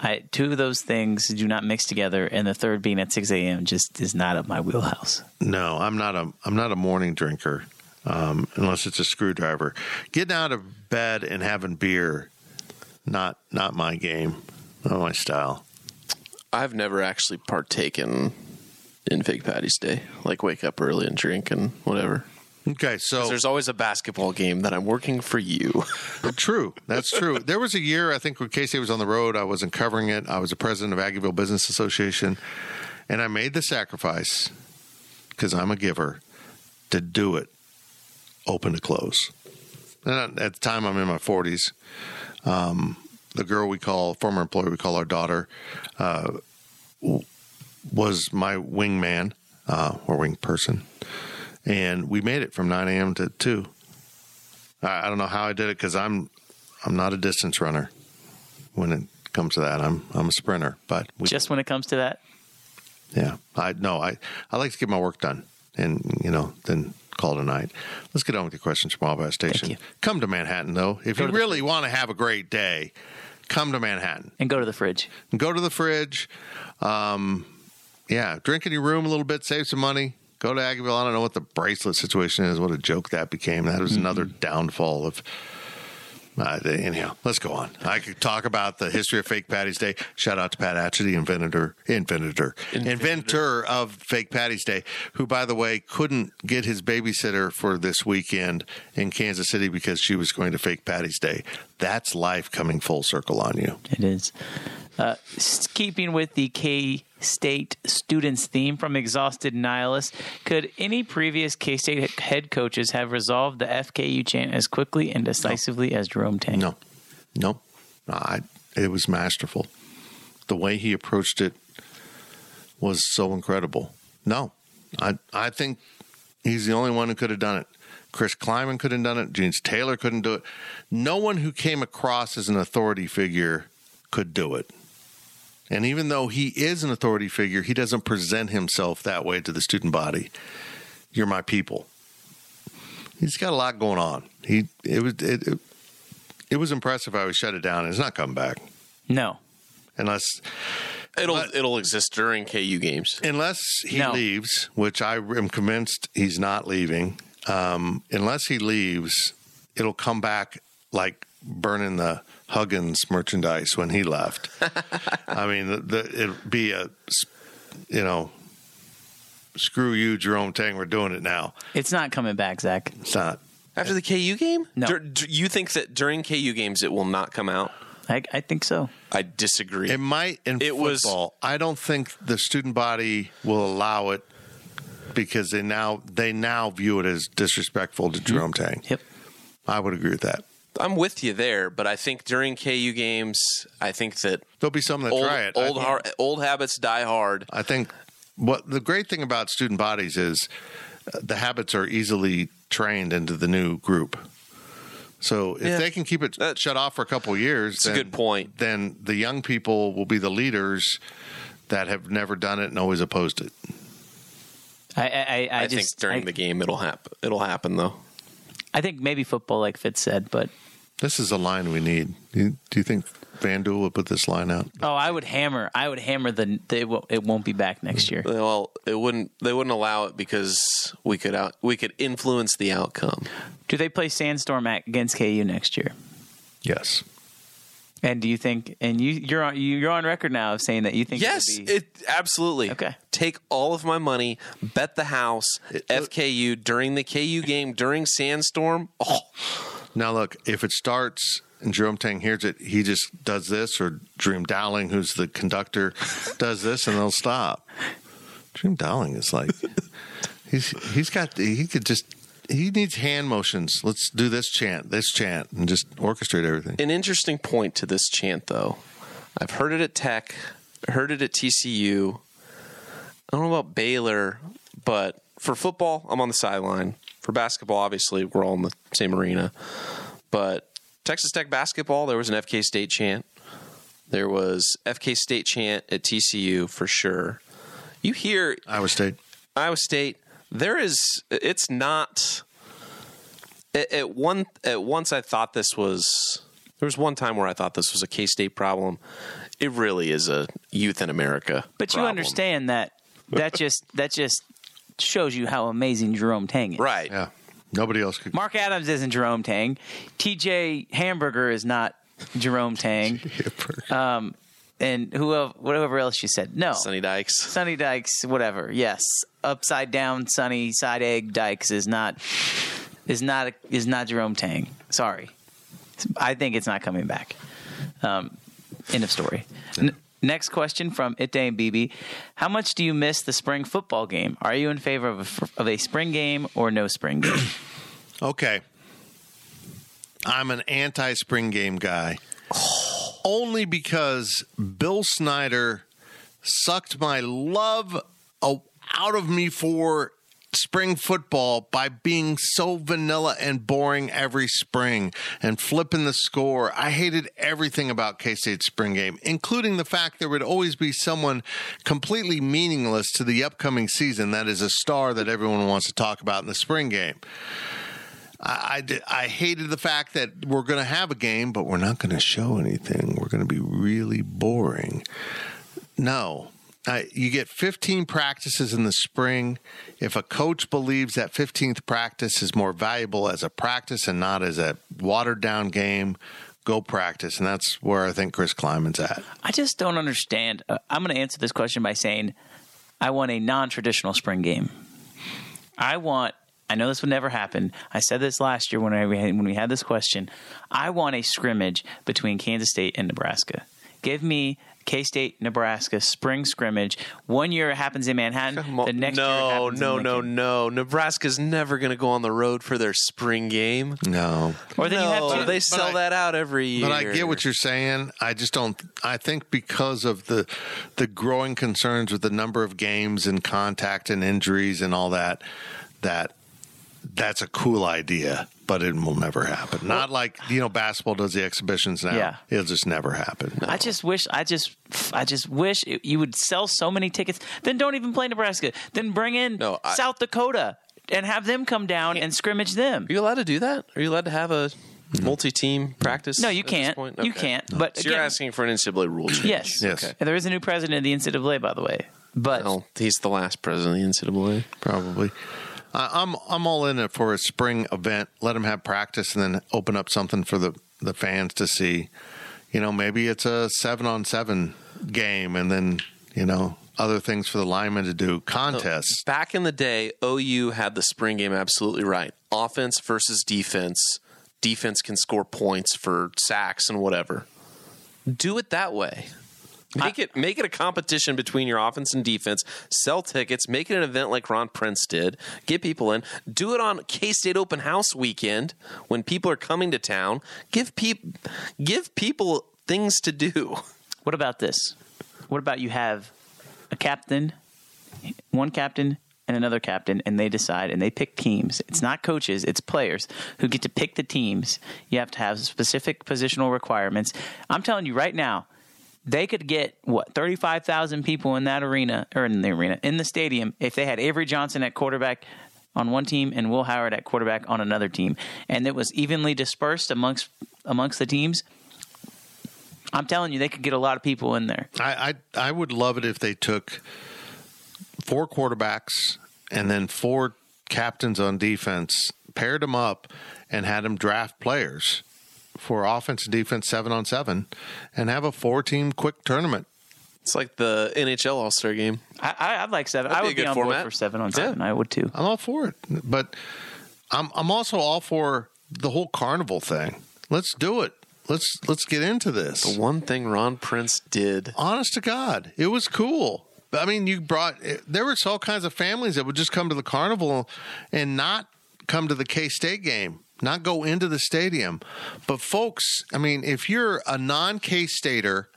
I, two of those things do not mix together, and the third being at six a.m. just is not up my wheelhouse. No, I'm not a I'm not a morning drinker um, unless it's a screwdriver. Getting out of bed and having beer, not not my game, not my style. I've never actually partaken in Fake Patty's Day. Like wake up early and drink and whatever. Okay, so There's always a basketball game that I'm working for you. True. That's true. There was a year, I think, when Casey was on the road, I wasn't covering it. I was the president of Aggieville Business Association, and I made the sacrifice because I'm a giver to do it open to close. And at the time, I'm in my 40s. Um, the girl we call, former employee we call our daughter, uh, was my wingman uh, or wing person. And we made it from 9 a.m. to 2. I, I don't know how I did it because I'm I'm not a distance runner. When it comes to that, I'm I'm a sprinter. But we, Just when it comes to that, yeah, I no, I I like to get my work done, and you know then call it a night. Let's get on with your questions from Wabash Station. Come to Manhattan though. If Go you really want to have a great day, come to Manhattan. and go to the fridge. And Go to the fridge. Um, yeah, drink in your room a little bit, save some money. Go to Aggieville. I don't know what the bracelet situation is. What a joke that became. That was another downfall of. Uh, anyhow, let's go on. I could talk about the history of Fake Patty's Day. Shout out to Pat Atchett, the inventor, inventor, inventor of Fake Patty's Day, who, by the way, couldn't get his babysitter for this weekend in Kansas City because she was going to Fake Patty's Day. That's life coming full circle on you. It is. Uh, keeping with the K State students theme from Exhausted Nihilist, could any previous K State head coaches have resolved the FKU chant as quickly and decisively as Jerome Tang? No, no, no I, it was masterful. The way he approached it was so incredible. No, I I think he's the only one who could have done it. Chris Klieman couldn't have done it. James Taylor couldn't do it. No one who came across as an authority figure could do it. And even though he is an authority figure, he doesn't present himself that way to the student body. You're my people. He's got a lot going on. He it was it, it, it was impressive how he shut it down. It's not coming back No. unless It'll But- it'll exist during KU games. unless he No. leaves, which I am convinced he's not leaving. Um, unless he leaves, it'll come back like burning the Huggins merchandise when he left. <laughs> I mean, the, the, it'd be a, you know, screw you, Jerome Tang. We're doing it now. It's not coming back, Zach. It's not. After the KU game? No. Dur- d- you think that during KU games it will not come out? I, I think so. I disagree. It might in It was- football. I don't think the student body will allow it because they now they now view it as disrespectful to mm-hmm. Jerome Tang. Yep. I would agree with that. I'm with you there, but I think during KU games, I think that There'll be some that old try it. old I, har- old habits die hard. I think what the great thing about student bodies is uh, the habits are easily trained into the new group. So if Yeah. they can keep it That- shut off for a couple of years, That's a good point. Then the young people will be the leaders that have never done it and always opposed it. I I, I, I, just, think during I, the game it'll happen. It'll happen though. I think maybe football, like Fitz said, but This is a line we need. Do you, do you think FanDuel will put this line out? oh, I would hammer. I would hammer the. the it, won't, it won't be back next year. Well, it wouldn't. They wouldn't allow it because we could out. We could influence the outcome. Do they play Sandstorm at, against KU next year? Yes. And do you think? And you you're on you, you're on record now of saying that you think Yes, it'll be- it absolutely. Okay. Take all of my money, bet the house, FKU during the KU game during Sandstorm. Oh, Now look, if it starts and Jerome Tang hears it, he just does this, or Dream Dowling, who's the conductor, does this, and they'll stop. Dream Dowling is like <laughs> he's he's got he could just he needs hand motions. Let's do this chant, this chant, and just orchestrate everything. An interesting point to this chant, though. I've heard it at Tech, heard it at TCU. I don't know about Baylor, but for football, I'm on the sideline. For basketball, obviously, we're all in the same arena. But Texas Tech basketball, there was an FK State chant. There was FK State chant at TCU for sure. You hear Iowa State. Iowa State, there is it's not at, at one at once I thought this was there was one time where I thought this was a K State problem. It really is a youth in America. But you understand that that <laughs> just that just shows you how amazing Jerome Tang is. Right. Yeah, nobody else could. Mark Adams isn't Jerome Tang. TJ Hamburger is not Jerome <laughs> Tang. Um, and whoever, whatever else you said. No. Sonny Dykes. Sonny Dykes, whatever. Yes, upside down Sunny side egg Dykes is not is not is not Jerome Tang. Sorry, I think it's not coming back. Um, end of story. N- next question from Ite and BB: How much do you miss the spring football game? Are you in favor of a, of a spring game or no spring game? <clears throat> Okay. I'm an anti spring game guy. <sighs> Only because Bill Snyder sucked my love out of me for spring football by being so vanilla and boring every spring and flipping the score. I hated everything about K State spring game, including the fact there would always be someone completely meaningless to the upcoming season that is a star that everyone wants to talk about in the spring game. I, I, I hated the fact that we're going to have a game, but we're not going to show anything. We're going to be really boring. No. I, you get 15 practices in the spring. If a coach believes that 15th practice is more valuable as a practice and not as a watered down game, go practice. And that's where I think Chris Klieman's at. I just don't understand. Uh, I'm going to answer this question by saying I want a non traditional spring game. I want. I know this would never happen. I said this last year when I when we had this question. I want a scrimmage between Kansas State and Nebraska. Give me K State Nebraska spring scrimmage. One year it happens in Manhattan. The next year it no, happens no, in no, Lincoln. no. Nebraska's never going to go on the road for their spring game. No. Or then you have to. they sell I- that out every year. But I get what you're saying. I just don't. I think because of the the growing concerns with the number of games and contact and injuries and all that, that that's a cool idea, but it will never happen. Not like you know basketball does the exhibitions now. Yeah. it'll just never happen. I just wish, I just, I just wish it, you would sell so many tickets. Then don't even play Nebraska. Then bring in No, I- South Dakota and have them come down and scrimmage them. Are you allowed to do that? Are you allowed to have a multi-team practice? No, you at can't. point? You can't. But So you're asking for an NCAA rule change. Yes. Yes. Okay. And there is a new president of the NCAA, by the way. But Well, he's the last president of the NCAA. Probably. I I'm I'm all in it for a spring event. Let them have practice and then open up something for the the fans to see. You know, maybe it's a seven on seven game, and then you know other things for the linemen to do contests. Oh, back in the day, OU had the spring game absolutely right. Offense versus defense. Defense can score points for sacks and whatever. Do it that way. Make it make it a competition between your offense and defense. Sell tickets. Make it an event like Ron Prince did. Get people in. Do it on K State Open House weekend when people are coming to town. Give people give people things to do. what about this? What about you have a captain, one captain, and another captain, and they decide and they pick teams. It's not coaches, it's players who get to pick the teams. You have to have specific positional requirements. I'm telling you right now, they could get what 35,000 people in that arena or in the arena in the stadium if they had Avery Johnson at quarterback on one team and Will Howard at quarterback on another team. And it was evenly dispersed amongst amongst the teams. I'm telling you they could get a lot of people in there. I, I I would love it if they took four quarterbacks and then four captains on defense, paired them up, and had them draft players for offense and defense seven on seven, and have a four team quick tournament. It's like the NHL All Star game. I, I, I'd like seven That'd I be a would be, good on format. board for seven on Yeah. seven I would too I'm all for it, but I'm I'm also all for the whole carnival thing. Let's do it. Let's let's get into this. The one thing Ron Prince did. Honest to God, it was cool. I mean, you brought there were all kinds of families that would just come to the carnival and not come to the K State game, not go into the stadium. But folks, I mean, if you're a non K Stater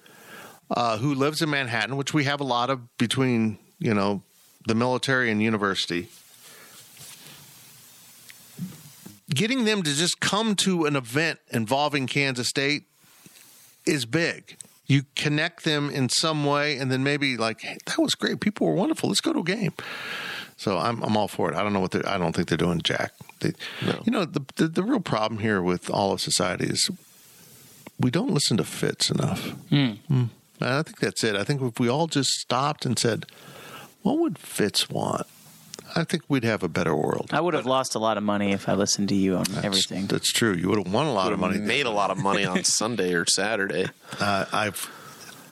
uh, who lives in Manhattan, which we have a lot of between you know the military and university, getting them to just come to an event involving Kansas State is big. You connect them in some way, and then maybe like hey, that was great. People were wonderful. Let's go to a game. So I'm I'm all for it. I don't know what they're. I don't think they're doing jack. They, No. You know the, the the real problem here with all of society is we don't listen to Fitz enough. Mm. And I think that's it. I think if we all just stopped and said, "What would Fitz want?" I think we'd have a better world. I would have lost a lot of money if I listened to you on everything. That's true. You would have won a lot of money. made a lot of money on Sunday or Saturday. Uh, I've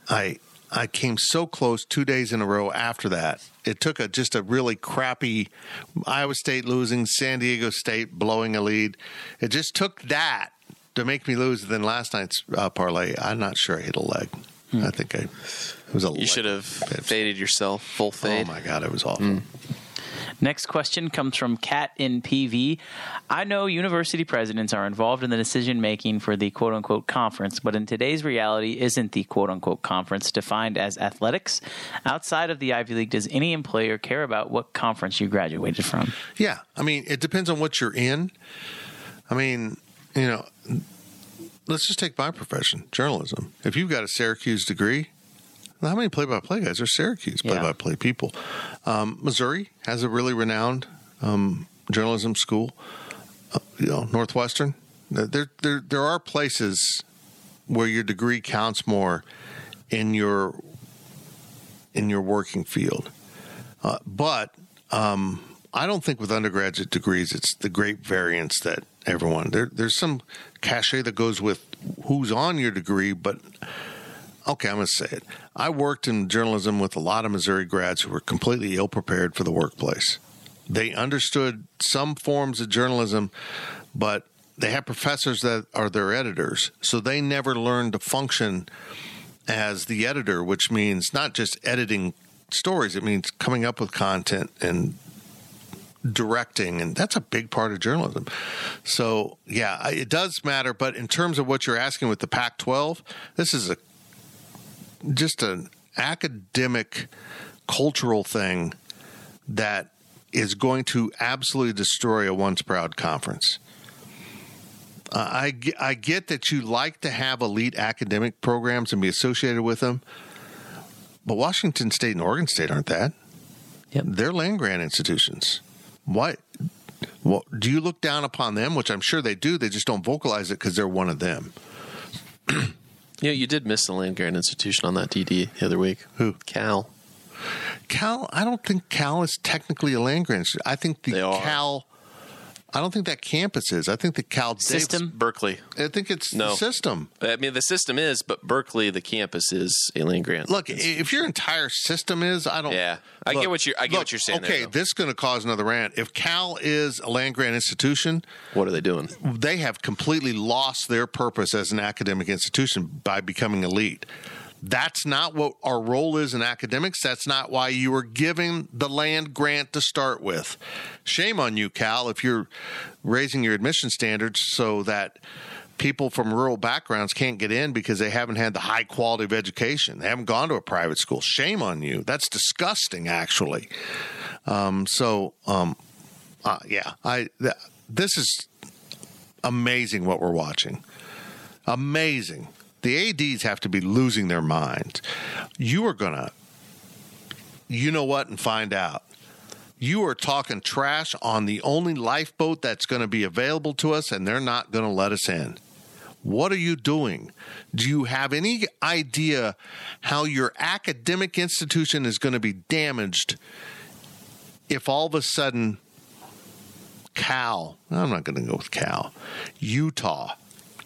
I I came so close two days in a row after that. It took a just a really crappy Iowa State losing, San Diego State blowing a lead. It just took that to make me lose. Then last night's uh, parlay, I'm not sure I hit a leg. I think I it was a. You should have faded yourself full thing. Oh my god, it was awful. Next question comes from Cat in PV. I know university presidents are involved in the decision making for the quote unquote conference, but in today's reality, isn't the quote unquote conference defined as athletics? Outside of the Ivy League, does any employer care about what conference you graduated from? Yeah, I mean, it depends on what you're in. I mean, you know, let's just take my profession, journalism. If you've got a Syracuse degree, how many play-by-play guys are Syracuse Yeah. play-by-play people? Um, Missouri has a really renowned um, journalism school. Uh, you know, Northwestern. There, there, there are places where your degree counts more in your in your working field. Uh, but um, I don't think with undergraduate degrees it's the great variance that everyone there. There's some cachet that goes with who's on your degree, but okay, I'm going to say it. I worked in journalism with a lot of Missouri grads who were completely ill prepared for the workplace. They understood some forms of journalism, but they have professors that are their editors, so they never learned to function as the editor, which means not just editing stories, it means coming up with content and directing and that's a big part of journalism so yeah it does matter but in terms of what you're asking with the pac 12 this is a just an academic cultural thing that is going to absolutely destroy a once proud conference uh, I, I get that you like to have elite academic programs and be associated with them but washington state and oregon state aren't that Yep. they're land grant institutions. Why? Well, do you look down upon them? Which I'm sure they do. They just don't vocalize it because they're one of them. <clears throat> Yeah, you did miss the land grant institution on that DD the other week. Who? Cal. Cal, I don't think Cal is technically a land grant. institution. I think the. Cal. I don't think that campus is. I think the Cal Davis- System? Berkeley. I think it's No. the system. I mean, the system is, but Berkeley, the campus is a land grant. Look, if your entire system is, I don't. Yeah. I get what you're- I get look, what you're saying Okay, though. this is going to cause another rant. If Cal is a land grant institution, what are they doing? they have completely lost their purpose as an academic institution by becoming elite. That's not what our role is in academics. That's not why you were given the land grant to start with. Shame on you, Cal, if you're raising your admission standards so that people from rural backgrounds can't get in because they haven't had the high quality of education. They haven't gone to a private school. Shame on you. That's disgusting, actually. Um, so, um, uh, yeah, I th- this is amazing what we're watching. Amazing. The ADs have to be losing their minds. You are going to, you know what, and find out. You are talking trash on the only lifeboat that's going to be available to us, and they're not going to let us in. What are you doing? Do you have any idea how your academic institution is going to be damaged if all of a sudden Cal, I'm not going to go with Cal, Utah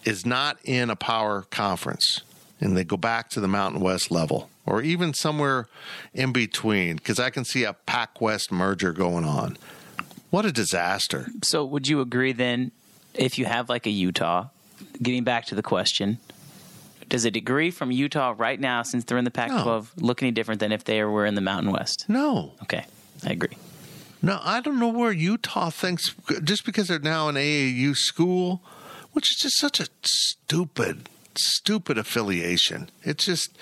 is not in a power conference and they go back to the Mountain West level or even somewhere in between because I can see a Pac West merger going on. What a disaster. So, would you agree then, if you have like a Utah, getting back to the question, does a degree from Utah right now, since they're in the Pac-12, look any different than if they were in the Mountain West? No, Okay, I agree. no, I don't know where Utah thinks just because they're now an AAU school, which is just such a stupid, stupid affiliation. It's just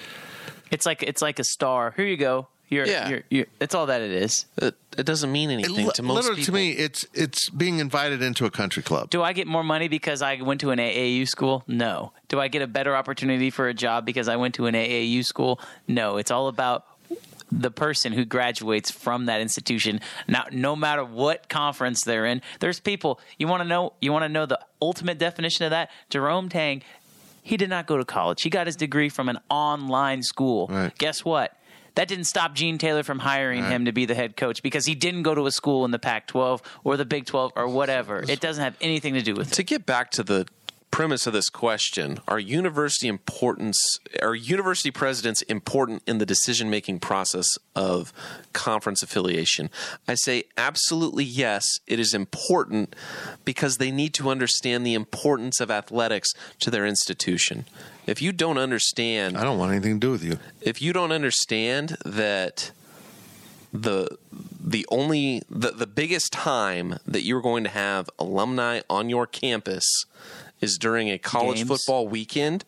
It's like it's like a star. Here you go. You're, Yeah. you're, you're, that's all that it is. It, it doesn't mean anything li- to most literally people. to me, it's it's being invited into a country club. Do I get more money because I went to an AAU school? No. Do I get a better opportunity for a job because I went to an AAU school? No. It's all about the person who graduates from that institution. Now, no matter what conference they're in, there's people. You want to know? You want to know the ultimate definition of that? Jerome Tang. He did not go to college. He got his degree from an online school. Right. Guess what? That didn't stop Gene Taylor from hiring him to be the head coach because he didn't go to a school in the Pac 12 or the Big 12 or whatever. It doesn't have anything to do with it. to get back to the premise of this question are university importance are university presidents important in the decision making process of conference affiliation i say absolutely yes it is important because they need to understand the importance of athletics to their institution if you don't understand I don't want anything to do with you. if you don't understand that the the only the, the biggest time that you're going to have alumni on your campus is during a college Games. football weekend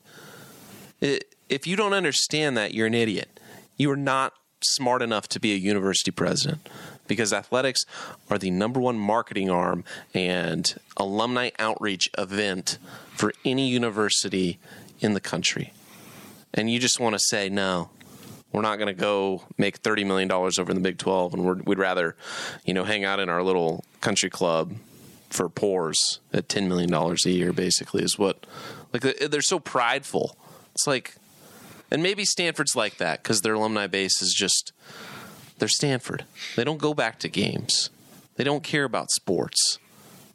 it, if you don't understand that you're an idiot you are not smart enough to be a university president because athletics are the number one marketing arm and alumni outreach event for any university in the country and you just want to say no we're not going to go make $30 million over in the big 12 and we're, we'd rather you know hang out in our little country club for pores at $10 million a year basically is what like they- they're so prideful it's like and maybe stanford's like that because their alumni base is just they're stanford they don't go back to games they don't care about sports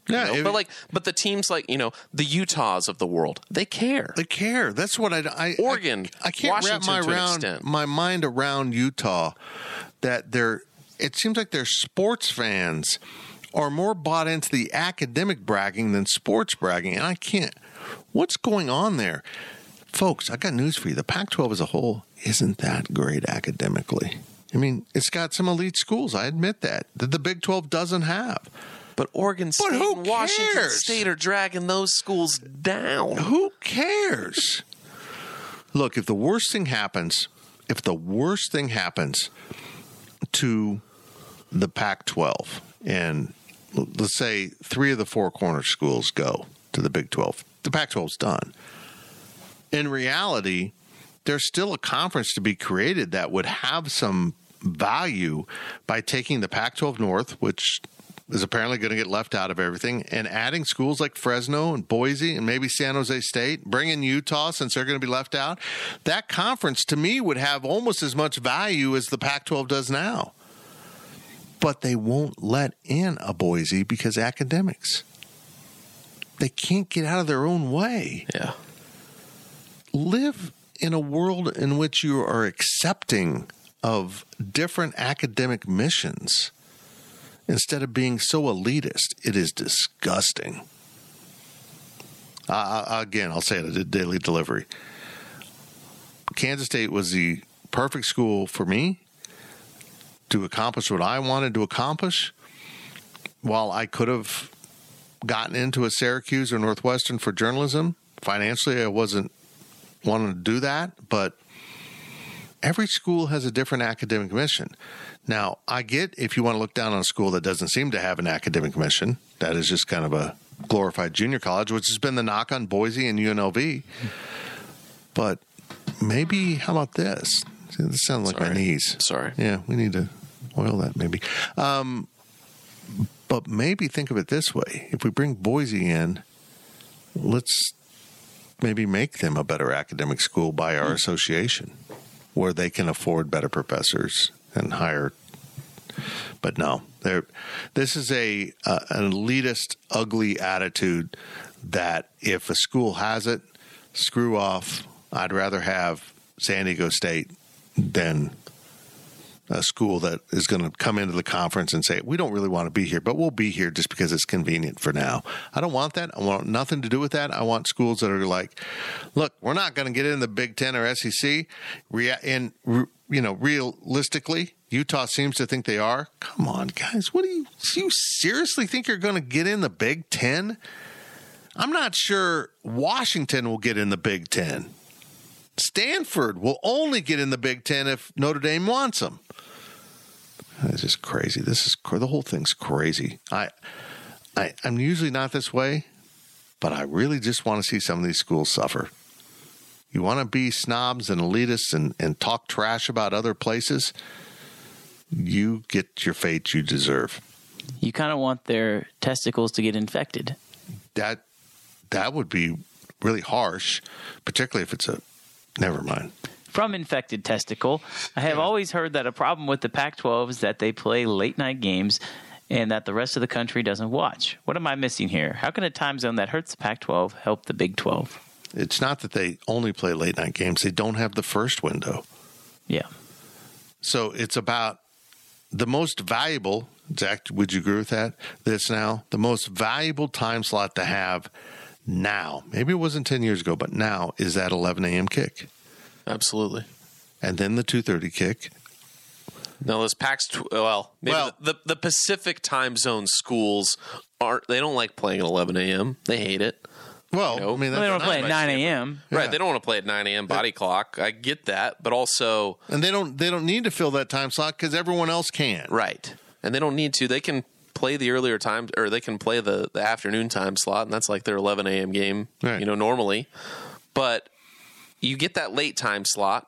Yeah, it- but like but the teams like you know the utahs of the world they care They care. That's what I. I Oregon, I, I can't Washington wrap my around my mind around Utah. That they're. It seems like they're sports fans are more bought into the academic bragging than sports bragging, and I can't. What's going on there, folks? I got news for you. The Pac-12 as a whole isn't that great academically. I mean, it's got some elite schools. I admit that that the Big 12 doesn't have. But Oregon State who and Washington cares? State are dragging those schools down. Who cares? Look, if the worst thing happens, if the worst thing happens to the Pac 12, and let's say three of the four corner schools go to the Big 12, the Pac 12's done. In reality, there's still a conference to be created that would have some value by taking the Pac 12 North, which is apparently going to get left out of everything, and adding schools like Fresno and Boise and maybe San Jose State, bring in Utah since they're going to be left out. That conference to me would have almost as much value as the Pac 12 does now. But they won't let in a Boise because academics. They can't get out of their own way Yeah. live in a world in which you are accepting of different academic missions instead of being so elitist. It is disgusting. Uh, again, I'll say it at daily delivery. Kansas State was the perfect school for me to accomplish what I wanted to accomplish. While I could have gotten into a Syracuse or Northwestern for journalism, financially, I wasn't wanting to do that, but every school has a different academic mission. Now, I get if you want to look down on a school that doesn't seem to have an academic mission, that is just kind of a glorified junior college, which has been the knock on Boise and UNLV. But maybe, how about this? See, this sounds like my knees. Sorry. Yeah, we need to oil that maybe. Um, but maybe think of it this way: if we bring Boise in, let's maybe make them a better academic school by our association, where they can afford better professors and hire. But no. This is a uh, an elitist, ugly attitude that if a school has it, screw off. I'd rather have San Diego State than a school that is going to come into the conference and say, we don't really want to be here, but we'll be here just because it's convenient for now. I don't want that. I want nothing to do with that. I want schools that are like, look, we're not going to get in the Big Ten or SEC. And, you know, realistically, Utah seems to think they are. Come on, guys. What do you, do you seriously think you're going to get in the Big Ten? I'm not sure Washington will get in the Big Ten. Stanford will only get in the Big Ten if Notre Dame wants them. This is crazy. This is the whole thing's crazy. I, I, I'm usually not this way, but I really just want to see some of these schools suffer. You want to be snobs and elitists and, and talk trash about other places, you get your fate you deserve. You kind of want their testicles to get infected. That that would be really harsh, particularly if it's a never mind from infected testicle. I have always heard that a problem with the Pac 12 is that they play late night games and that the rest of the country doesn't watch. What am I missing here? How can a time zone that hurts the Pac 12 help the Big 12? It's not that they only play late night games, they don't have the first window. Yeah. So it's about the most valuable, Zach, would you agree with that? This now, the most valuable time slot to have now, maybe it wasn't 10 years ago, but now is that 11 a.m. kick. Absolutely. And then the 2:30 kick. No, those packs. Tw- uh, well, well the, the, the Pacific time zone schools aren't. They don't like playing at 11 a.m. They hate it. Well, you know? I mean, well, they don't play at 9 a.m. Right? Yeah. They don't want to play at 9 a.m. body yeah. clock. I get that, but also, and they don't. They don't need to fill that time slot because everyone else can. Right, and they don't need to. They can play the earlier time, or they can play the, the afternoon time slot, and that's like their 11 a.m. game. Right. You know, normally, but you get that late time slot.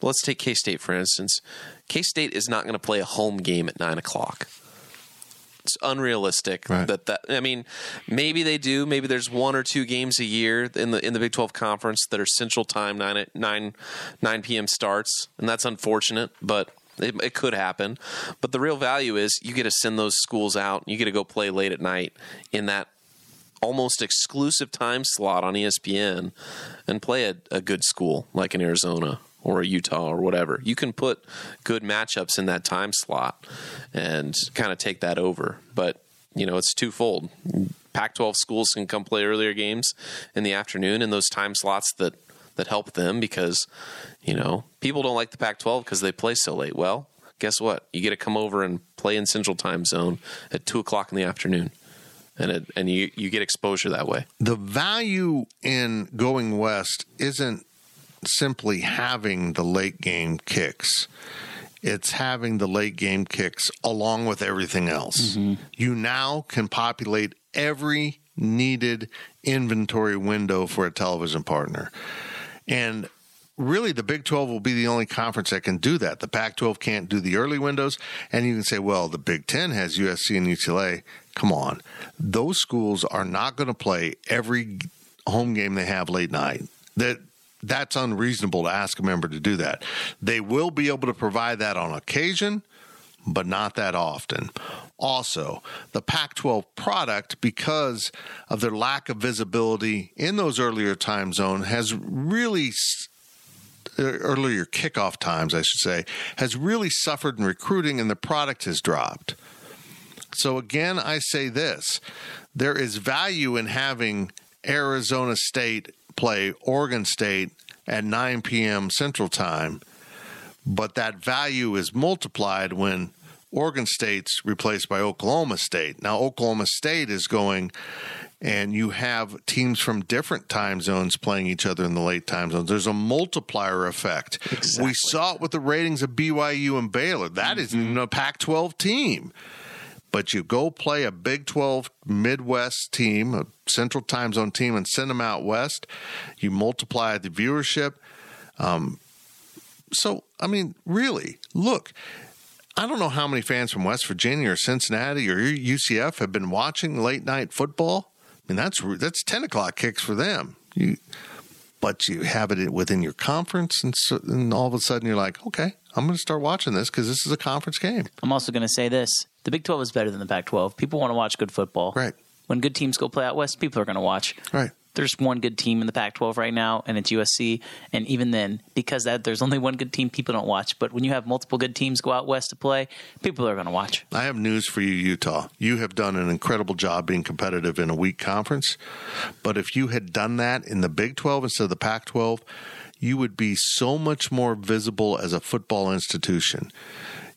Let's take K State for instance. K State is not going to play a home game at nine o'clock. It's unrealistic right. that that. I mean, maybe they do. Maybe there's one or two games a year in the in the Big Twelve conference that are Central Time nine at nine nine p.m. starts, and that's unfortunate, but. It, it could happen, but the real value is you get to send those schools out. You get to go play late at night in that almost exclusive time slot on ESPN and play a, a good school like in Arizona or Utah or whatever. You can put good matchups in that time slot and kind of take that over. But, you know, it's twofold. Pac 12 schools can come play earlier games in the afternoon in those time slots that, that help them because, you know, people don't like the Pac 12 because they play so late. Well, guess what? You get to come over and play in Central Time Zone at 2 o'clock in the afternoon and it, and you you get exposure that way. The value in going west isn't simply having the late game kicks. It's having the late game kicks along with everything else. Mm-hmm. You now can populate every needed inventory window for a television partner. And really the Big 12 will be the only conference that can do that. The Pac 12 can't do the early windows. And you can say, well, the Big 10 has USC and UCLA. Come on. Those schools are not going to play every home game they have late night. That that's unreasonable to ask a member to do that. They will be able to provide that on occasion, but not that often. Also, the Pac 12 product, because of their lack of visibility in those earlier time zone, has really uh, earlier kickoff times, I should say, has really suffered in recruiting and the product has dropped. So, again, I say this there is value in having Arizona State play Oregon State at 9 p.m. Central Time, but that value is multiplied when Oregon State's replaced by Oklahoma State. Now, Oklahoma State is going and you have teams from different time zones playing each other in the late time zones. There's a multiplier effect. Exactly. We saw it with the ratings of BYU and Baylor. That mm-hmm. a Pac 12 team. But you go play a Big 12 Midwest team, a Central Time Zone team, and send them out west. You multiply the viewership. Um, so, I mean, really, look, I don't know how many fans from West Virginia or Cincinnati or UCF have been watching late night football I mean, that's that's ten o'clock kicks for them. You, but you have it within your conference, and, so, and all of a sudden you're like, okay, I'm going to start watching this because this is a conference game. I'm also going to say this: the Big 12 is better than the Pac 12. People want to watch good football, right? When good teams go play out west, people are going to watch. Right. There's one good team in the Pac-12 right now, and it's USC. And even then, because that there's only one good team, people don't watch. But when you have multiple good teams go out west to play, people are going to watch. I have news for you, Utah. You have done an incredible job being competitive in a weak conference. But if you had done that in the Big 12 instead of the Pac 12, you would be so much more visible as a football institution.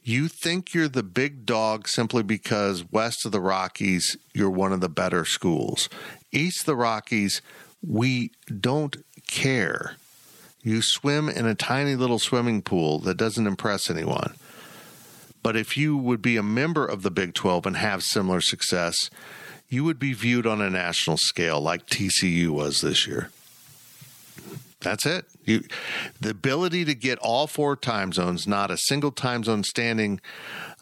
You think you're the big dog simply because west of the Rockies, you're one of the better schools. East of the Rockies, we don't care. You swim in a tiny little swimming pool that doesn't impress anyone. But if you would be a member of the Big 12 and have similar success, you would be viewed on a national scale like TCU was this year. That's it. You, the ability to get all four time zones, not a single time zone standing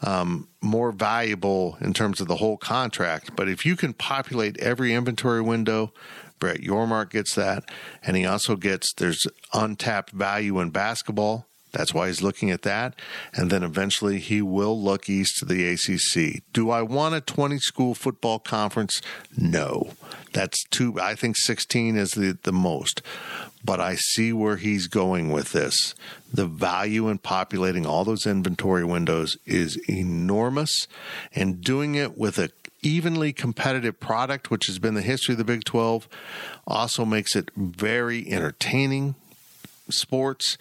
um, more valuable in terms of the whole contract. But if you can populate every inventory window, Brett Yormark gets that. And he also gets there's untapped value in basketball. That's why he's looking at that. And then eventually he will look east to the ACC. Do I want a 20 school football conference? No. That's too, I think 16 is the, the most. But I see where he's going with this. The value in populating all those inventory windows is enormous. And doing it with a evenly competitive product, which has been the history of the Big 12, also makes it very entertaining sports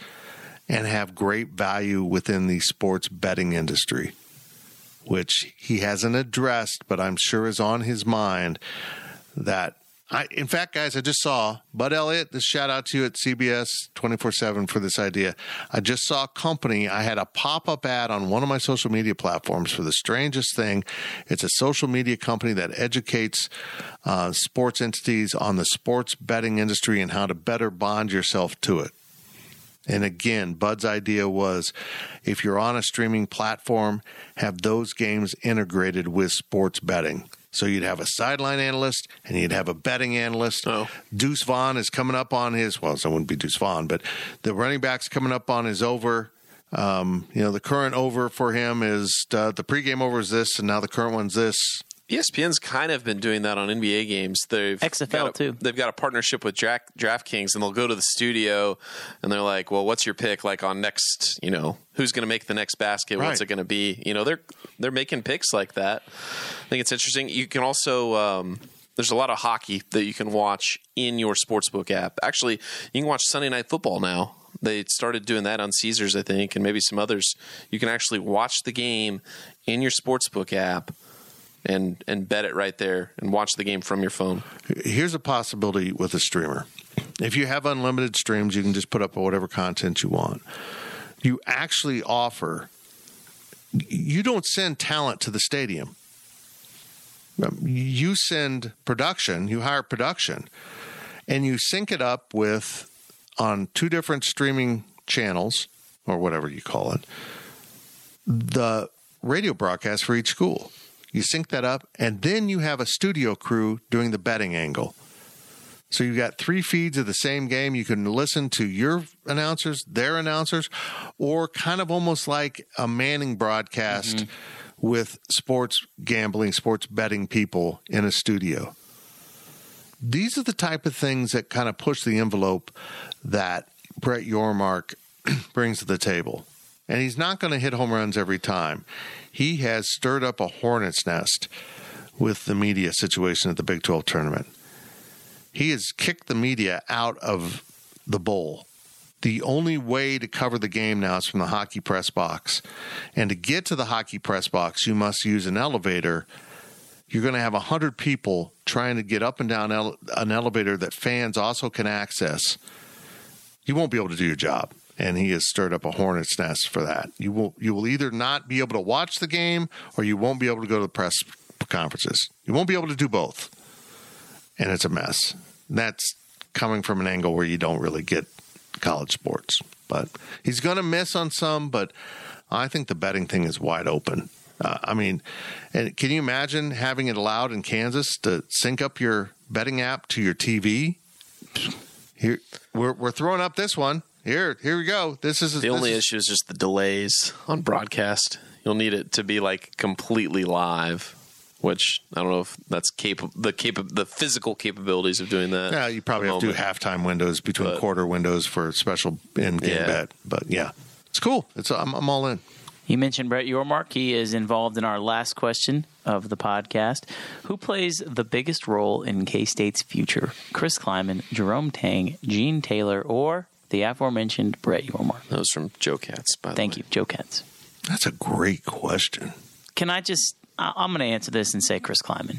and have great value within the sports betting industry, which he hasn't addressed, but I'm sure is on his mind. That I, in fact, guys, I just saw Bud Elliott. This shout out to you at CBS 24 7 for this idea. I just saw a company. I had a pop up ad on one of my social media platforms for the strangest thing. It's a social media company that educates uh, sports entities on the sports betting industry and how to better bond yourself to it. And again, Bud's idea was if you're on a streaming platform, have those games integrated with sports betting. So you'd have a sideline analyst and you'd have a betting analyst. Oh. Deuce Vaughn is coming up on his, well, so it wouldn't be Deuce Vaughn, but the running back's coming up on his over. Um, you know, the current over for him is uh, the pregame over is this, and now the current one's this. ESPN's kind of been doing that on NBA games. They've XFL got a, too. They've got a partnership with Draft, DraftKings, and they'll go to the studio and they're like, "Well, what's your pick? Like on next, you know, who's going to make the next basket? What's it going to be? You know, they're they're making picks like that. I think it's interesting. You can also um, there's a lot of hockey that you can watch in your sportsbook app. Actually, you can watch Sunday Night Football now. They started doing that on Caesars, I think, and maybe some others. You can actually watch the game in your sportsbook app and and bet it right there and watch the game from your phone. Here's a possibility with a streamer. If you have unlimited streams, you can just put up whatever content you want. You actually offer, you don't send talent to the stadium. Um, You send production, you hire production, and you sync it up with on two different streaming channels or whatever you call it, the radio broadcast for each school. You sync that up, and then you have a studio crew doing the betting angle. So you've got three feeds of the same game. You can listen to your announcers, their announcers, or kind of almost like a Manning broadcast mm-hmm. with sports gambling, sports betting people in a studio. These are the type of things that kind of push the envelope that Brett Yormark <clears throat> brings to the table. And he's not going to hit home runs every time. He has stirred up a hornet's nest with the media situation at the Big 12 tournament. He has kicked the media out of the bowl. The only way to cover the game now is from the hockey press box. And to get to the hockey press box, you must use an elevator. You're going to have 100 people trying to get up and down ele- an elevator that fans also can access. You won't be able to do your job. And he has stirred up a hornet's nest for that. You will you will either not be able to watch the game or you won't be able to go to the press conferences. You won't be able to do both and it's a mess. That's coming from an angle where you don't really get college sports. But he's going to miss on some, but I think the betting thing is wide open. Uh, I mean, and can you imagine having it allowed in Kansas to sync up your betting app to your TV? Here, we're we're throwing up this one. Here, here we go. This is The this only is- issue is just the delays on broadcast. You'll need it to be like completely live. which I don't know if that's cap- the cap- the physical capabilities of doing that. Yeah, you probably have the to do moment. halftime windows between But- quarter windows for a special in game Yeah. bet. But yeah, it's cool. It's I'm, I'm all in. You mentioned Brett Yormark. He is involved in our last question of the podcast. Who plays the biggest role in K State's future? Chris Klieman, Jerome Tang, Gene Taylor, or the aforementioned Brett Yormark? That was from Joe Katz. By the Thank way. you, Joe Katz. That's a great question. Can I just? I- I'm going to answer this and say Chris Klieman.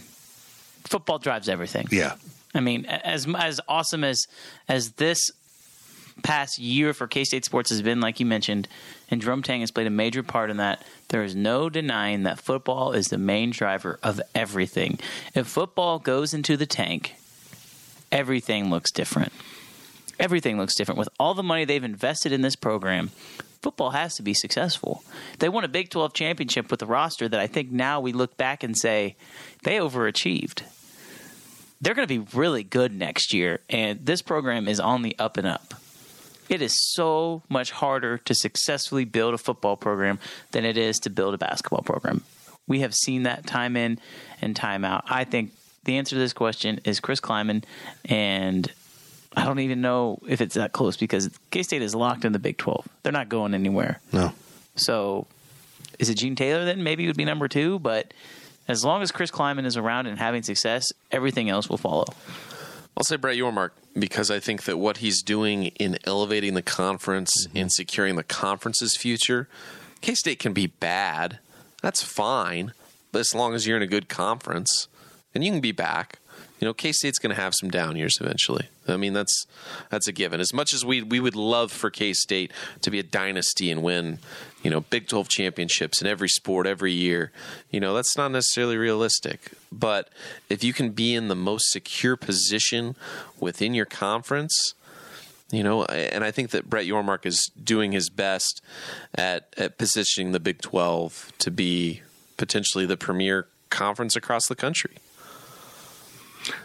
Football drives everything. Yeah, I mean, as as awesome as as this past year for K State sports has been, like you mentioned, and Jerome Tang has played a major part in that. There is no denying that football is the main driver of everything. If football goes into the tank, everything looks different. Everything looks different. With all the money they've invested in this program, football has to be successful. They won a Big 12 championship with a roster that I think now we look back and say they overachieved they're going to be really good next year, and this program is on the up and up. It is so much harder to successfully build a football program than it is to build a basketball program. We have seen that time in and time out. I think the answer to this question is Chris Klieman, and I don't even know if it's that close because K State is locked in the Big 12. They're not going anywhere. no, So is it Gene Taylor then? Maybe it would be number two, but as long as Chris Klieman is around and having success, everything else will follow. I'll say Brett Yormark because I think that what he's doing in elevating the conference mm-hmm. and securing the conference's future, K State can be bad. That's fine, but as long as you're in a good conference, and you can be back. You know, K State's going to have some down years eventually. I mean, that's that's a given. As much as we we would love for K State to be a dynasty and win, you know, Big Twelve championships in every sport every year, you know, that's not necessarily realistic. But if you can be in the most secure position within your conference, you know, and I think that Brett Yormark is doing his best at at positioning the Big Twelve to be potentially the premier conference across the country.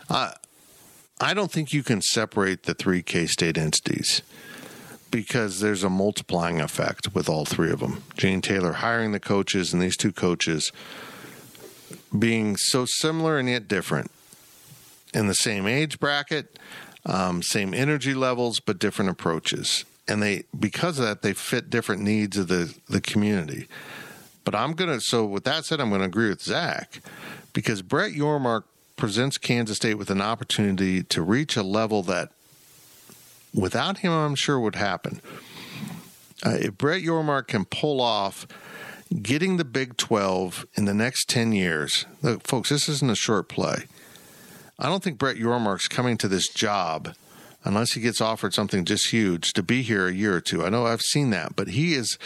I don't think you can separate the three K State entities because there's a multiplying effect with all three of them. Gene Taylor hiring the coaches and these two coaches being so similar and yet different in the same age bracket, um, same energy levels, but different approaches. And they, because of that, they fit different needs of the, the community. But I'm going to, so with that said, I'm going to agree with Zach because Brett Yormark presents Kansas State with an opportunity to reach a level that without him, I'm sure would happen. Uh, if Brett Yormark can pull off getting the Big 12 in the next 10 years, look, folks, this isn't a short play. I don't think Brett Yormark's coming to this job unless he gets offered something just huge to be here a year or two. I know I've seen that, but he is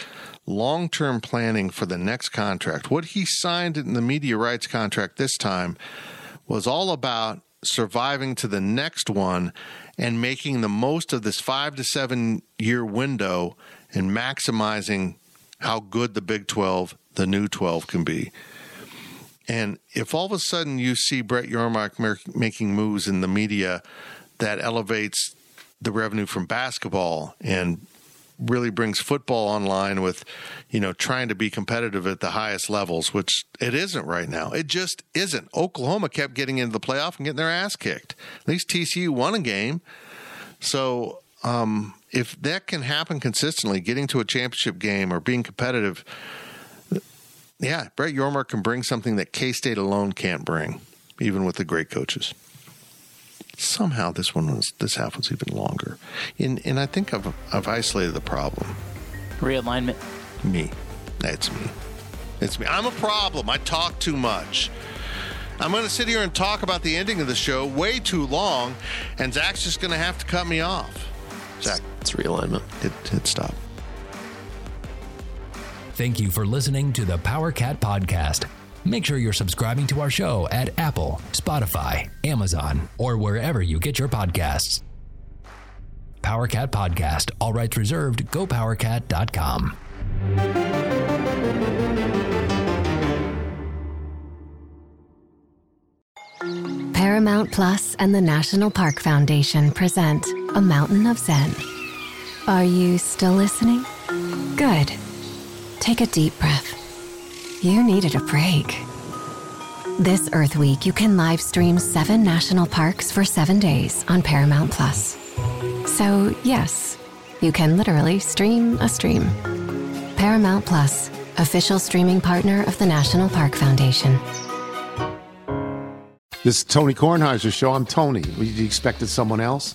long term planning for the next contract. What he signed in the media rights contract this time was all about surviving to the next one and making the most of this five to seven year window and maximizing how good the Big 12, the new 12 can be. And if all of a sudden you see Brett Yormark making moves in the media that elevates the revenue from basketball and really brings football online with, you know, trying to be competitive at the highest levels, which it isn't right now. It just isn't. Oklahoma kept getting into the playoff and getting their ass kicked. At least TCU won a game. So um, if that can happen consistently, getting to a championship game or being competitive, yeah, Brett Yormark can bring something that K State alone can't bring, even with the great coaches. Somehow this one was this half was even longer, and and I think I've I've isolated the problem. Realignment. Me, that's me. It's me. I'm a problem. I talk too much. I'm going to sit here and talk about the ending of the show way too long, and Zach's just going to have to cut me off. Zach, It's realignment. hit, hit stop. Thank you for listening to the Power Cat Podcast. Make sure you're subscribing to our show at Apple, Spotify, Amazon, or wherever you get your podcasts. PowerCat Podcast, all rights reserved, gopowercat.com. Paramount Plus and the National Park Foundation present A Mountain of Zen. Are you still listening? Good. Take a deep breath. You needed a break. This Earth Week, you can live stream seven national parks for seven days on Paramount Plus. So, yes, you can literally stream a stream. Paramount Plus, official streaming partner of the National Park Foundation. This is Tony Kornheiser's show. I'm Tony. You expected someone else?